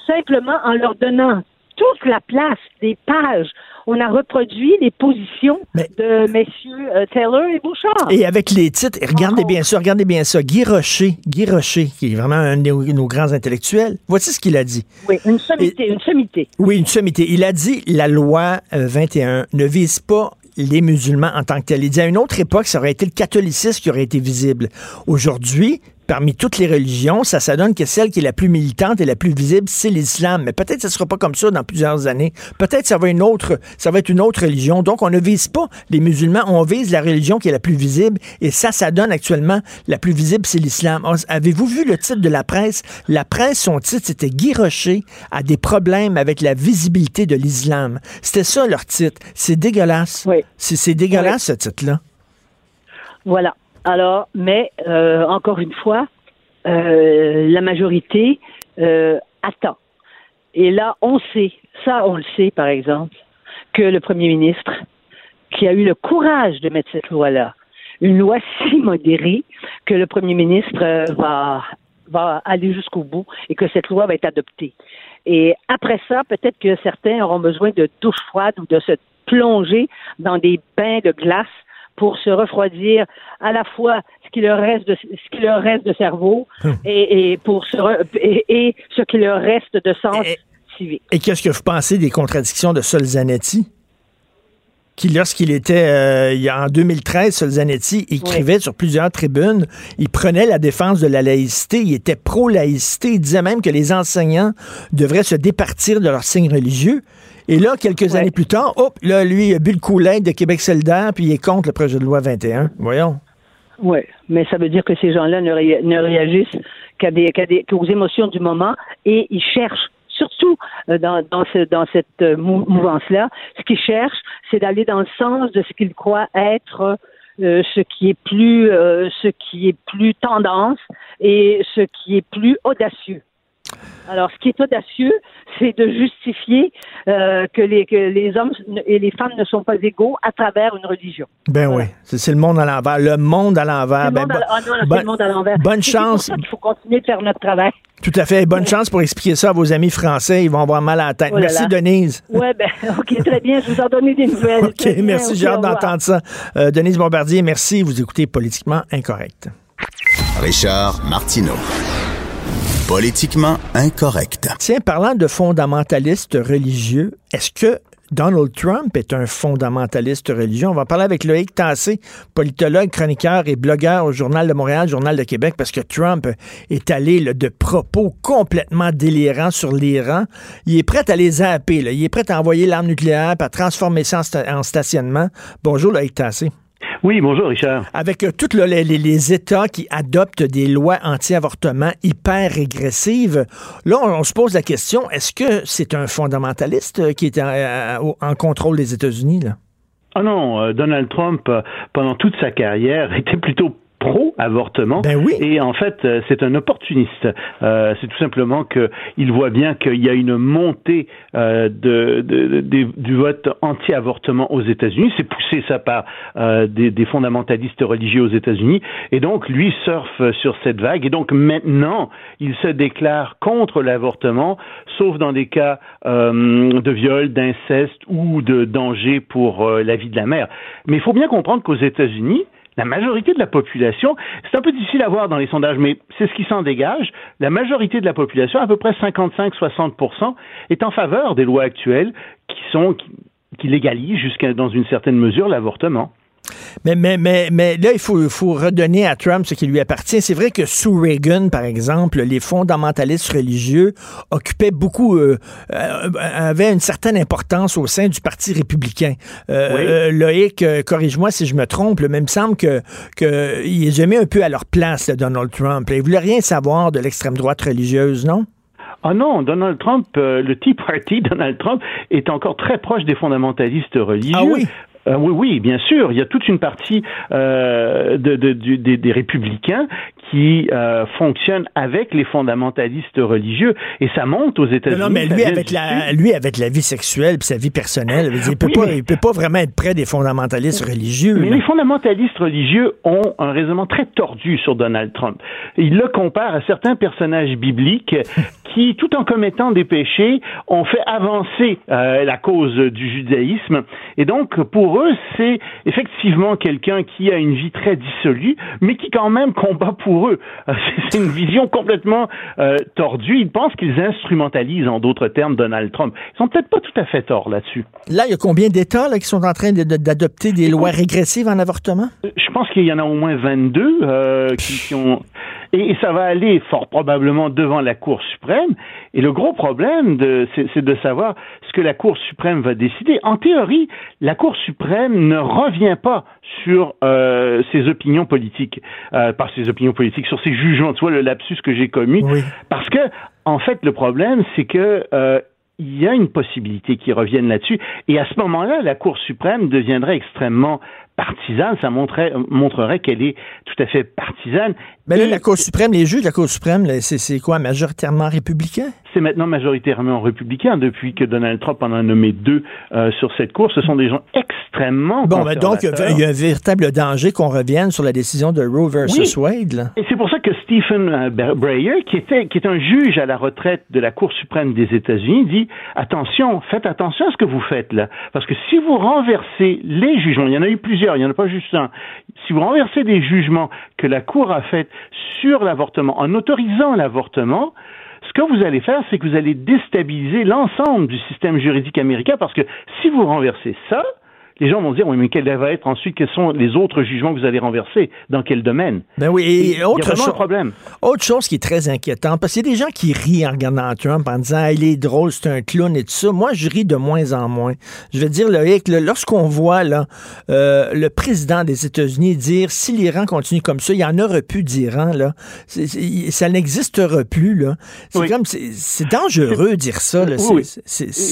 simplement en leur donnant toute la place des pages on a reproduit les positions de messieurs euh, Taylor et Bouchard. Et avec les titres, regardez bien ça, regardez bien ça. Guy Rocher, Guy Rocher, qui est vraiment un de nos, grands intellectuels, voici ce qu'il a dit. Oui, une sommité, une sommité. Oui, une sommité. Il a dit la loi 21 euh, ne vise pas les musulmans en tant que tels. Il dit à une autre époque, ça aurait été le catholicisme qui aurait été visible. Aujourd'hui, parmi toutes les religions, ça, ça donne que celle qui est la plus militante et la plus visible, c'est l'islam. Mais peut-être que ce ne sera pas comme ça dans plusieurs années. Peut-être ça va une autre, ça va être une autre religion. Donc, on ne vise pas les musulmans, on vise la religion qui est la plus visible. Et ça, ça donne actuellement la plus visible, c'est l'islam. Avez-vous vu le titre de la presse? La presse, son titre, c'était Guy Rocher a des problèmes avec la visibilité de l'islam. C'était ça leur titre. C'est dégueulasse. Oui. C'est dégueulasse, ce titre-là. Voilà. Alors, mais euh, encore une fois, euh, la majorité euh, attend. Et là, on sait, ça on le sait par exemple, que le Premier ministre, qui a eu le courage de mettre cette loi-là, une loi si modérée que le Premier ministre va, va aller jusqu'au bout et que cette loi va être adoptée. Et après ça, peut-être que certains auront besoin de douche froide ou de se plonger dans des bains de glace pour se refroidir à la fois ce qui leur reste de ce qui leur reste de cerveau et, pour se et, ce qui leur reste de sens civique. Et qu'est-ce que vous pensez des contradictions de Solzanetti? qui, lorsqu'il était euh, il en 2013, Solzanetti écrivait sur plusieurs tribunes, il prenait la défense de la laïcité, il était pro-laïcité, il disait même que les enseignants devraient se départir de leurs signes religieux. Et là, quelques années plus tard, hop, là, lui, il a bu le coup de Québec solidaire, puis il est contre le projet de loi 21. Voyons. Oui, mais ça veut dire que ces gens-là ne, réagissent qu'aux émotions du moment et ils cherchent surtout euh, dans, cette euh, mouvance-là, ce qu'ils cherchent, c'est d'aller dans le sens de ce qu'ils croient être euh, ce qui est plus ce qui est plus tendance et ce qui est plus audacieux. Alors, ce qui est audacieux, c'est de justifier euh, que, les, que les hommes et les femmes ne sont pas égaux à travers une religion. Ben oui, c'est le monde à l'envers. Le monde à l'envers. Ben, ah le monde à l'envers. Bonne chance. Il faut continuer de faire notre travail. Tout à fait. Bonne chance pour expliquer ça à vos amis français. Ils vont avoir mal à la tête. Oh merci, Denise. Oui, ben, OK, très bien. Je vous en donne des nouvelles. OK, merci. J'ai hâte d'entendre ça. Euh, Denise Bombardier, merci. Vous écoutez Politiquement Incorrect. Richard Martineau. Politiquement incorrect. Tiens, parlant de fondamentalistes religieux, est-ce que Donald Trump est un fondamentaliste religieux? On va parler avec Loïc Tassé, politologue, chroniqueur et blogueur au Journal de Montréal, Journal de Québec, parce que Trump est allé de propos complètement délirants sur l'Iran. Il est prêt à les zapper. Il est prêt à envoyer l'arme nucléaire, à transformer ça en, en stationnement. Bonjour Loïc Tassé. Oui, bonjour Richard. Avec euh, tous les, États qui adoptent des lois anti-avortement hyper régressives, là, on, se pose la question, est-ce que c'est un fondamentaliste euh, qui est en, en contrôle des États-Unis? Ah non, euh, Donald Trump, pendant toute sa carrière, était plutôt pro-avortement. Ben oui. Et en fait, euh, c'est un opportuniste. Euh, c'est tout simplement qu'il voit bien qu'il y a une montée euh, de, de, de, du vote anti-avortement aux États-Unis. C'est poussé ça par euh, des, des, fondamentalistes religieux aux États-Unis. Et donc, lui surfe sur cette vague. Et donc, maintenant, il se déclare contre l'avortement, sauf dans des cas euh, de viol, d'inceste ou de danger pour euh, la vie de la mère. Mais il faut bien comprendre qu'aux États-Unis, la majorité de la population, c'est un peu difficile à voir dans les sondages, mais c'est ce qui s'en dégage, la majorité de la population, à peu près 55-60%, est en faveur des lois actuelles qui sont qui, qui légalisent jusqu'à dans une certaine mesure l'avortement. Mais, mais, mais, mais là, il faut, faut redonner à Trump ce qui lui appartient. C'est vrai que sous Reagan, par exemple, les fondamentalistes religieux occupaient beaucoup, euh, euh, avaient une certaine importance au sein du Parti républicain. Euh, Oui. Loïc, corrige-moi si je me trompe, mais il me semble que, que les aimaient un peu à leur place, là, Donald Trump. Là. Ils voulaient rien savoir de l'extrême droite religieuse, non? Ah non, Donald Trump, euh, le Tea Party, Donald Trump, est encore très proche des fondamentalistes religieux. Ah oui? Euh, oui, oui, bien sûr. Il y a toute une partie euh, de, de- du- des, des républicains qui euh, fonctionnent avec les fondamentalistes religieux et ça monte aux États-Unis. non, mais lui avec, la, lui, avec la vie sexuelle puis sa vie personnelle, dire, il peut, Oui, pas, mais- il peut pas vraiment être près des fondamentalistes religieux. Mais là. les fondamentalistes religieux ont un raisonnement très tordu sur Donald Trump. Ils le comparent à certains personnages bibliques qui, tout en commettant des péchés, ont fait avancer euh, la cause du judaïsme. Et donc, pour eux, c'est effectivement quelqu'un qui a une vie très dissolue, mais qui quand même combat pour eux. C'est une vision complètement euh, tordue. Ils pensent qu'ils instrumentalisent, en d'autres termes, Donald Trump. Ils sont peut-être pas tout à fait tort là-dessus. Là, il y a combien d'États qui sont en train de- de- d'adopter des lois régressives en avortement? Je pense qu'il y en a au moins 22 euh, qui, qui ont... Et, ça va aller fort probablement devant la Cour suprême. Et le gros problème, de- c'est c'est de savoir ce que la Cour suprême va décider. En théorie, la Cour suprême ne revient pas sur euh, ses opinions politiques, euh, par ses opinions politiques, sur ses jugements. Tu vois le lapsus que j'ai commis. Oui. Parce que, en fait, le problème, c'est que euh, il y a une possibilité qu'ils reviennent là-dessus. Et à ce moment-là, la Cour suprême deviendrait extrêmement partisane. Ça montrerait, montrerait qu'elle est tout à fait partisane. Mais là, Et la Cour suprême, les juges de la Cour suprême, c'est c'est quoi, majoritairement républicain? C'est maintenant majoritairement républicain depuis que Donald Trump en a nommé deux euh, sur cette Cour. Ce sont des gens extrêmement Bon, ben donc, il y a- un véritable danger qu'on revienne sur la décision de Roe versus Wade. Là. Et c'est pour ça que Stephen euh, Bre- Breyer, qui était qui est un juge à la retraite de la Cour suprême des États-Unis, dit attention, faites attention à ce que vous faites là, parce que si vous renversez les jugements, il y en a eu plusieurs, il n'y en a pas juste un. Si vous renversez des jugements que la Cour a faits sur l'avortement en autorisant l'avortement, ce que vous allez faire, c'est que vous allez déstabiliser l'ensemble du système juridique américain, parce que si vous renversez ça, les gens vont se dire, oui, mais quel va être ensuite, quels sont les autres jugements que vous allez renverser, dans quel domaine? Ben oui, et autre chose. problème. Autre chose qui est très inquiétante, parce qu'il y a des gens qui rient en regardant Trump en disant Ah, il est drôle, c'est un clown et tout ça. Moi, je ris de moins en moins. Je veux dire, Loïc, lorsqu'on voit là, euh, le président des États-Unis dire si l'Iran continue comme ça, il n'y en aura plus d'Iran, là. Ça n'existera plus. là. C'est Oui. comme c'est dangereux de dire ça. Là. Oui,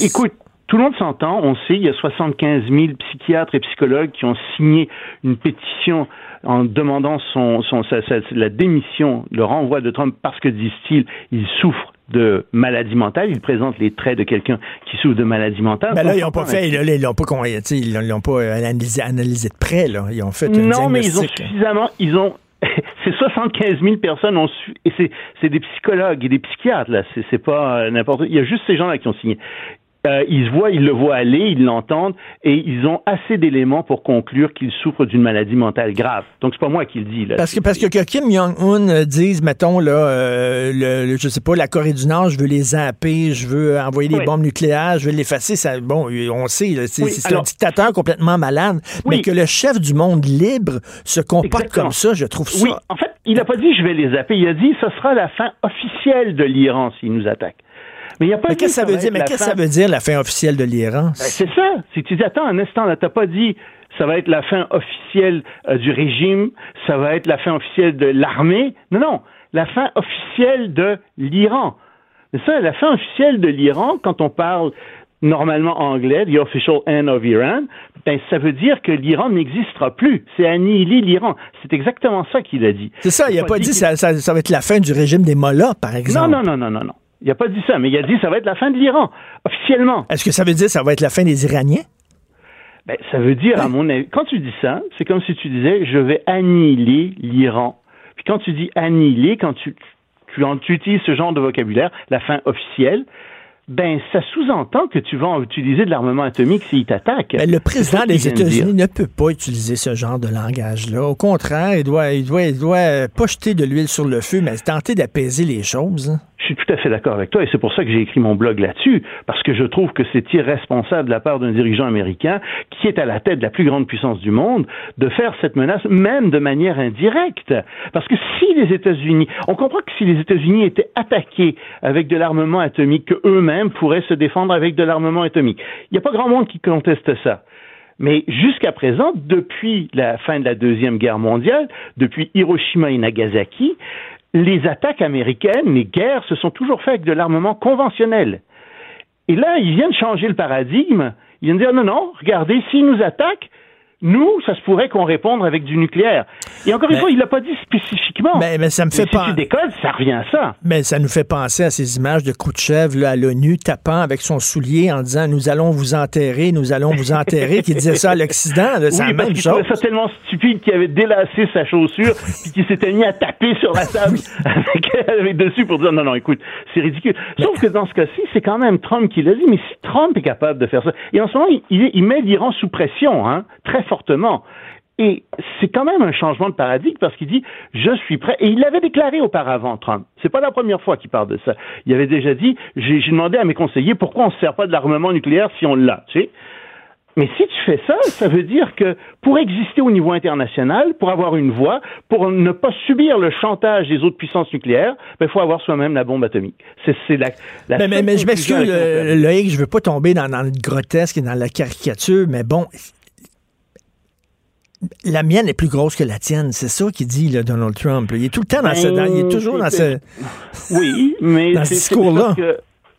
Écoute, tout le monde s'entend, on sait, il y a 75 000 psychiatres et psychologues qui ont signé une pétition en demandant son, son, sa- sa- la démission, le renvoi de Trump parce que, disent-ils, il souffre de maladie mentale. Il présente les traits de quelqu'un qui souffre de maladie mentale. Ben là, ils n'ont pas fait, ils l'ont pas, ils l'ont- pas analysé, analysé de près, là. Ils ont fait un Non, mais ils ont suffisamment. Ils ont. Ces 75 000 personnes ont su, et c'est, des psychologues et des psychiatres là. C'est, c'est pas euh, n'importe. Il y a juste ces gens-là qui ont signé. Euh, ils se voient, ils le voient aller, ils l'entendent, et ils ont assez d'éléments pour conclure qu'il souffre d'une maladie mentale grave. Donc c'est pas moi qui le dis là. Parce que, parce que, que Kim Jong-un euh, dise, mettons, là, euh, le, le- je sais pas, la Corée du Nord, je veux les zapper, je veux envoyer des Oui. bombes nucléaires, je veux l'effacer, ça, bon, on sait, c'est Oui, un dictateur complètement malade, mais que le chef du monde libre se comporte Exactement. comme ça, je trouve ça... Oui, en fait, il n'a pas dit je vais les zapper. Il a dit ce sera la fin officielle de l'Iran s'il nous attaque. Mais il n'y a pas Mais dit qu'est-ce que ça veut dire? Mais la qu'est-ce que fin- ça veut dire, la fin officielle de l'Iran? Ben, c'est ça. Si tu dis, attends un instant, là, t'as pas dit, ça va être la fin officielle euh, du régime, ça va être la fin officielle de l'armée. Non, non, la fin officielle de l'Iran. C'est ça, la fin officielle de l'Iran, quand on parle normalement anglais, the official end of Iran, ben, ça veut dire que l'Iran n'existera plus. C'est annihiler l'Iran. C'est exactement ça qu'il a dit. C'est ça, il n'a pas, dit que ça, ça, va être la fin du régime des Mollahs, par exemple. Non, non, non, non, non, non. Il n'a pas dit ça, mais il a dit que ça va être la fin de l'Iran, officiellement. Est-ce que ça veut dire que ça va être la fin des Iraniens? Ben, ça veut dire, à mon avis, quand tu dis ça, c'est comme si tu disais, je vais annihiler l'Iran. Puis quand tu dis annihiler, quand tu, tu, tu utilises ce genre de vocabulaire, la fin officielle, ben ça sous-entend que tu vas utiliser de l'armement atomique s'il t'attaque. le président des États-Unis ne peut pas utiliser ce genre de langage-là. Au contraire, il doit, il doit, il doit pas jeter de l'huile sur le feu, mais tenter d'apaiser les choses. Je suis tout à fait d'accord avec toi et c'est pour ça que j'ai écrit mon blog là-dessus, parce que je trouve que c'est irresponsable de la part d'un dirigeant américain qui est à la tête de la plus grande puissance du monde de faire cette menace, même de manière indirecte. Parce que si les États-Unis, on comprend que si les États-Unis étaient attaqués avec de l'armement atomique, qu'eux-mêmes pourraient se défendre avec de l'armement atomique. Il n'y a pas grand monde qui conteste ça. Mais jusqu'à présent, depuis la fin de la Deuxième Guerre mondiale, depuis Hiroshima et Nagasaki, les attaques américaines, les guerres, se sont toujours faites avec de l'armement conventionnel. Et là, ils viennent changer le paradigme. Ils viennent dire non, non, regardez, s'ils nous attaquent, nous, ça se pourrait qu'on réponde avec du nucléaire. Et encore une fois, il l'a pas dit spécifiquement. Mais, mais ça me fait pas. Si tu décodes, ça revient à ça. Mais ça nous fait penser à ces images de Khrouchtchev là, à l'ONU tapant avec son soulier en disant nous allons vous enterrer, nous allons vous enterrer, qui disait ça à l'Occident. C'est la même chose. ça tellement stupide qu'il avait délassé sa chaussure puis qu'il s'était mis à taper sur la table avec, dessus pour dire non non écoute c'est ridicule. Sauf que dans ce cas-ci c'est quand même Trump qui l'a dit. Mais si Trump est capable de faire ça et en ce moment il, il met l'Iran sous pression hein, très fortement. Et c'est quand même un changement de paradigme parce qu'il dit je suis prêt. Et il l'avait déclaré auparavant, Trump. C'est pas la première fois qu'il parle de ça. Il avait déjà dit j'ai demandé à mes conseillers pourquoi on ne se sert pas de l'armement nucléaire si on l'a. Tu sais? Mais si tu fais ça, ça veut dire que pour exister au niveau international, pour avoir une voix, pour ne pas subir le chantage des autres puissances nucléaires, il ben, faut avoir soi-même la bombe atomique. C'est la, la mais, mais, je m'excuse, Loïc, je veux pas tomber dans, dans, le grotesque et dans la caricature, mais bon, la mienne est plus grosse que la tienne. C'est ça qu'il dit, Donald Trump. Il est tout le temps dans ce. il est toujours dans ce. Oui, mais. dans ce discours-là.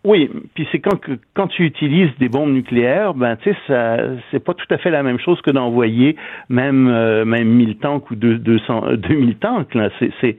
Oui, puis c'est quand quand tu utilises des bombes nucléaires, ben tu sais ça c'est pas tout à fait la même chose que d'envoyer même euh, même 1000 tanks ou 200 2000 tanks là, c'est c'est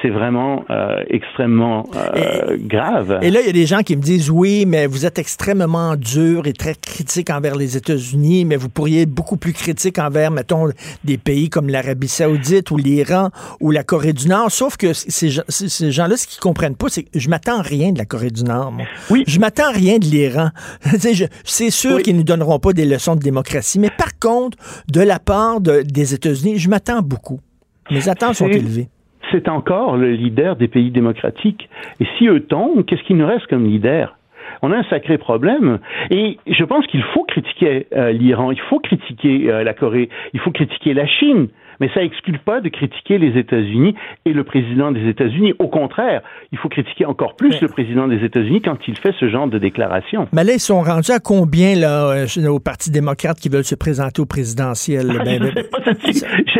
c'est vraiment euh, extrêmement euh, grave. Et là, il y a des gens qui me disent oui, mais vous êtes extrêmement dur et très critique envers les États-Unis, mais vous pourriez être beaucoup plus critique envers, mettons, des pays comme l'Arabie Saoudite ou l'Iran ou la Corée du Nord. Sauf que ces, ces gens-là, ce qu'ils comprennent pas, c'est que je m'attends rien de la Corée du Nord. Moi. Oui. Je m'attends rien de l'Iran. c'est sûr qu'ils qu'ils nous donneront pas des leçons de démocratie, mais par contre, de la part des États-Unis, je m'attends beaucoup. Mes attentes sont élevées c'est encore le leader des pays démocratiques. Et si eux tombent, qu'est-ce qu'il nous reste comme leader? On a un sacré problème. Et je pense qu'il faut critiquer euh, l'Iran, il faut critiquer euh, la Corée, il faut critiquer la Chine mais ça exclut pas de critiquer les États-Unis et le président des États-Unis. Au contraire, il faut critiquer encore plus le président des États-Unis quand il fait ce genre de déclaration. Mais là, ils sont rendus à combien là, euh, au Parti démocrate qui veulent se présenter au présidentiel? Ben, ben,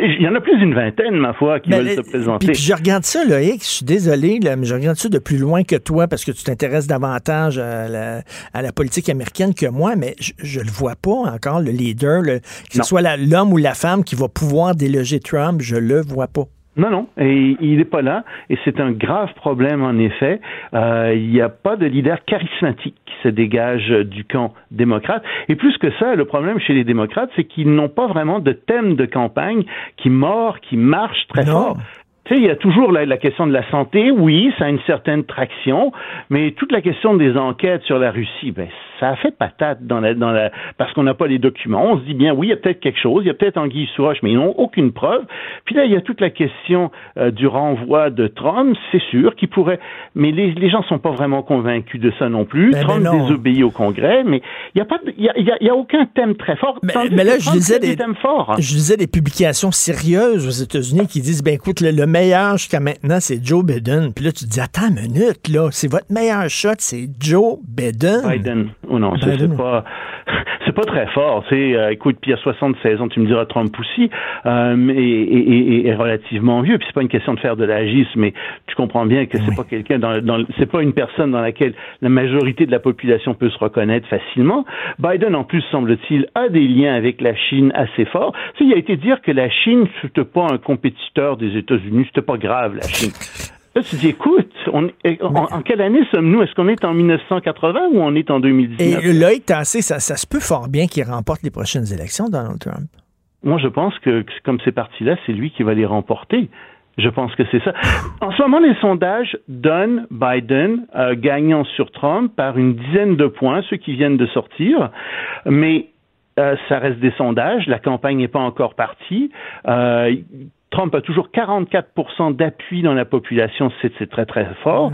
il y en a plus d'une vingtaine, ma foi, qui veulent se présenter. Puis, je regarde ça, Loïc, je suis désolé, mais je regarde ça de plus loin que toi parce que tu t'intéresses davantage à la, politique américaine que moi, mais je ne le vois pas encore, le leader, que ce soit l'homme ou la femme qui va pouvoir déloger Trump, je le vois pas. Non, non, et il n'est pas là, et c'est un grave problème en effet. Euh, il n'y a pas de leader charismatique qui se dégage du camp démocrate. Et plus que ça, le problème chez les démocrates, c'est qu'ils n'ont pas vraiment de thème de campagne qui mord, qui marche très fort. Tu sais, il y a toujours la, question de la santé. Oui, ça a une certaine traction, mais toute la question des enquêtes sur la Russie, ben, ça a fait patate dans la, dans la, parce qu'on n'a pas les documents. On se dit bien, oui, il y a peut-être quelque chose, il y a peut-être Anguille sous mais ils n'ont aucune preuve. Puis là, il y a toute la question euh, du renvoi de Trump. C'est sûr qu'il pourrait, mais les, les gens sont pas vraiment convaincus de ça non plus. Ben, Trump désobéit au Congrès, mais il n'y a pas, il y a, y a, aucun thème très fort. Mais, mais là, je disais des, thèmes forts. Je disais des publications sérieuses aux États-Unis qui disent, ben écoute, le, le meilleur jusqu'à maintenant, c'est Joe Biden. Puis là, tu te dis, attends une minute, là, c'est votre meilleur shot, c'est Joe Biden. Biden. Ou non, c'est pas. c'est pas très fort. C'est, euh, écoute, puis à 76 ans, tu me diras Trump aussi, euh, et, et, relativement vieux. Puis c'est pas une question de faire de l'agisme, mais tu comprends bien que c'est pas quelqu'un dans, dans c'est pas une personne dans laquelle la majorité de la population peut se reconnaître facilement. Biden, en plus, semble-t-il, a des liens avec la Chine assez forts. Tu il a été dire que la Chine, c'était pas un compétiteur des États-Unis, c'était pas grave, la Chine. Là, tu dis, écoute, on, en, quelle année sommes-nous? Est-ce qu'on est en 1980 ou on est en 2019? Et l'œil tassé, ça, ça se peut fort bien qu'il remporte les prochaines élections, Donald Trump. Moi, je pense que, comme c'est parti-là, c'est lui qui va les remporter. Je pense que c'est ça. En ce moment, les sondages donnent Biden euh, gagnant sur Trump par une dizaine de points, ceux qui viennent de sortir. Mais euh, ça reste des sondages. La campagne n'est pas encore partie. Euh, Trump a toujours 44% d'appui dans la population, c'est très très fort.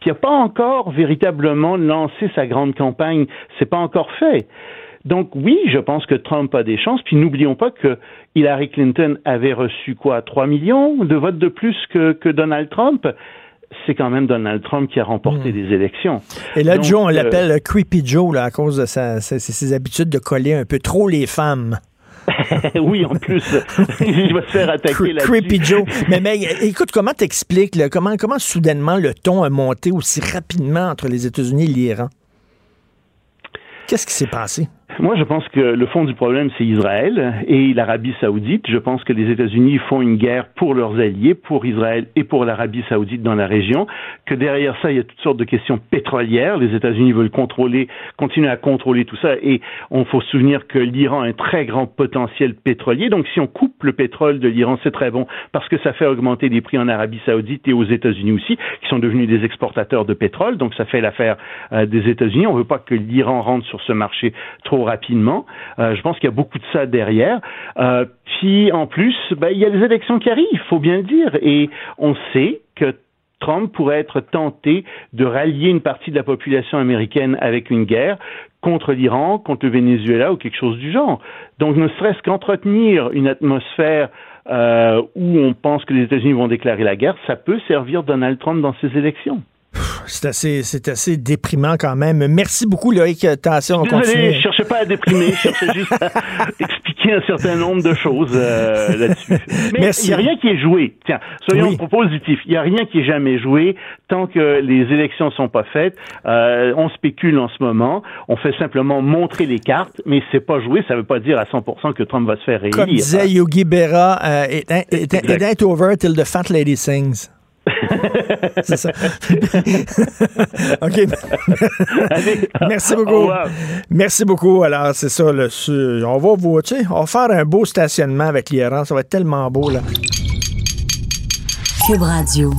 Puis il n'a pas encore véritablement lancé sa grande campagne, c'est pas encore fait. Donc oui, je pense que Trump a des chances. Puis n'oublions pas que Hillary Clinton avait reçu quoi, 3 millions de votes de plus que, que Donald Trump? C'est quand même Donald Trump qui a remporté hmm. des élections. Et là, Joe, on euh, l'appelle Creepy Joe là, à cause de ses habitudes de coller un peu trop les femmes. oui, en plus, il va se faire attaquer là Creepy Joe. Mais, mais écoute, comment t'expliques, comment, comment soudainement le ton a monté aussi rapidement entre les États-Unis et l'Iran? Qu'est-ce qui s'est passé? Moi, je pense que le fond du problème, c'est Israël et l'Arabie saoudite. Je pense que les États-Unis font une guerre pour leurs alliés, pour Israël et pour l'Arabie saoudite dans la région, que derrière ça, il y a toutes sortes de questions pétrolières. Les États-Unis veulent contrôler, continuer à contrôler tout ça. Et on faut se souvenir que l'Iran a un très grand potentiel pétrolier. Donc, si on coupe le pétrole de l'Iran, c'est très bon parce que ça fait augmenter les prix en Arabie saoudite et aux États-Unis aussi, qui sont devenus des exportateurs de pétrole. Donc, ça fait l'affaire euh, des États-Unis. On veut pas que l'Iran rentre sur ce marché trop rapidement. Euh, je pense qu'il y a beaucoup de ça derrière. Euh, puis en plus, ben, il y a les élections qui arrivent, il faut bien le dire, et on sait que Trump pourrait être tenté de rallier une partie de la population américaine avec une guerre contre l'Iran, contre le Venezuela ou quelque chose du genre. Donc ne serait-ce qu'entretenir une atmosphère euh, où on pense que les États-Unis vont déclarer la guerre, ça peut servir Donald Trump dans ses élections. C'est assez, c'est assez déprimant quand même. Merci beaucoup, Loïc Tassion. On Désolé, je cherchais pas à déprimer, je cherchais juste à expliquer un certain nombre de choses euh, là-dessus. Mais il n'y a rien qui est joué. Tiens, soyons positifs. Il n'y a rien qui est jamais joué tant que les élections sont pas faites. Euh, on spécule en ce moment. On fait simplement montrer les cartes, mais c'est pas joué. Ça veut pas dire à 100% que Trump va se faire réélire. Comme disait Yogi Berra, euh, it, ain't over till the fat lady sings. C'est ça. OK. Merci beaucoup. Merci beaucoup. Alors, c'est ça. on va vous, on va faire un beau stationnement avec l'IRAN. Ça va être tellement beau, là. Cube Radio.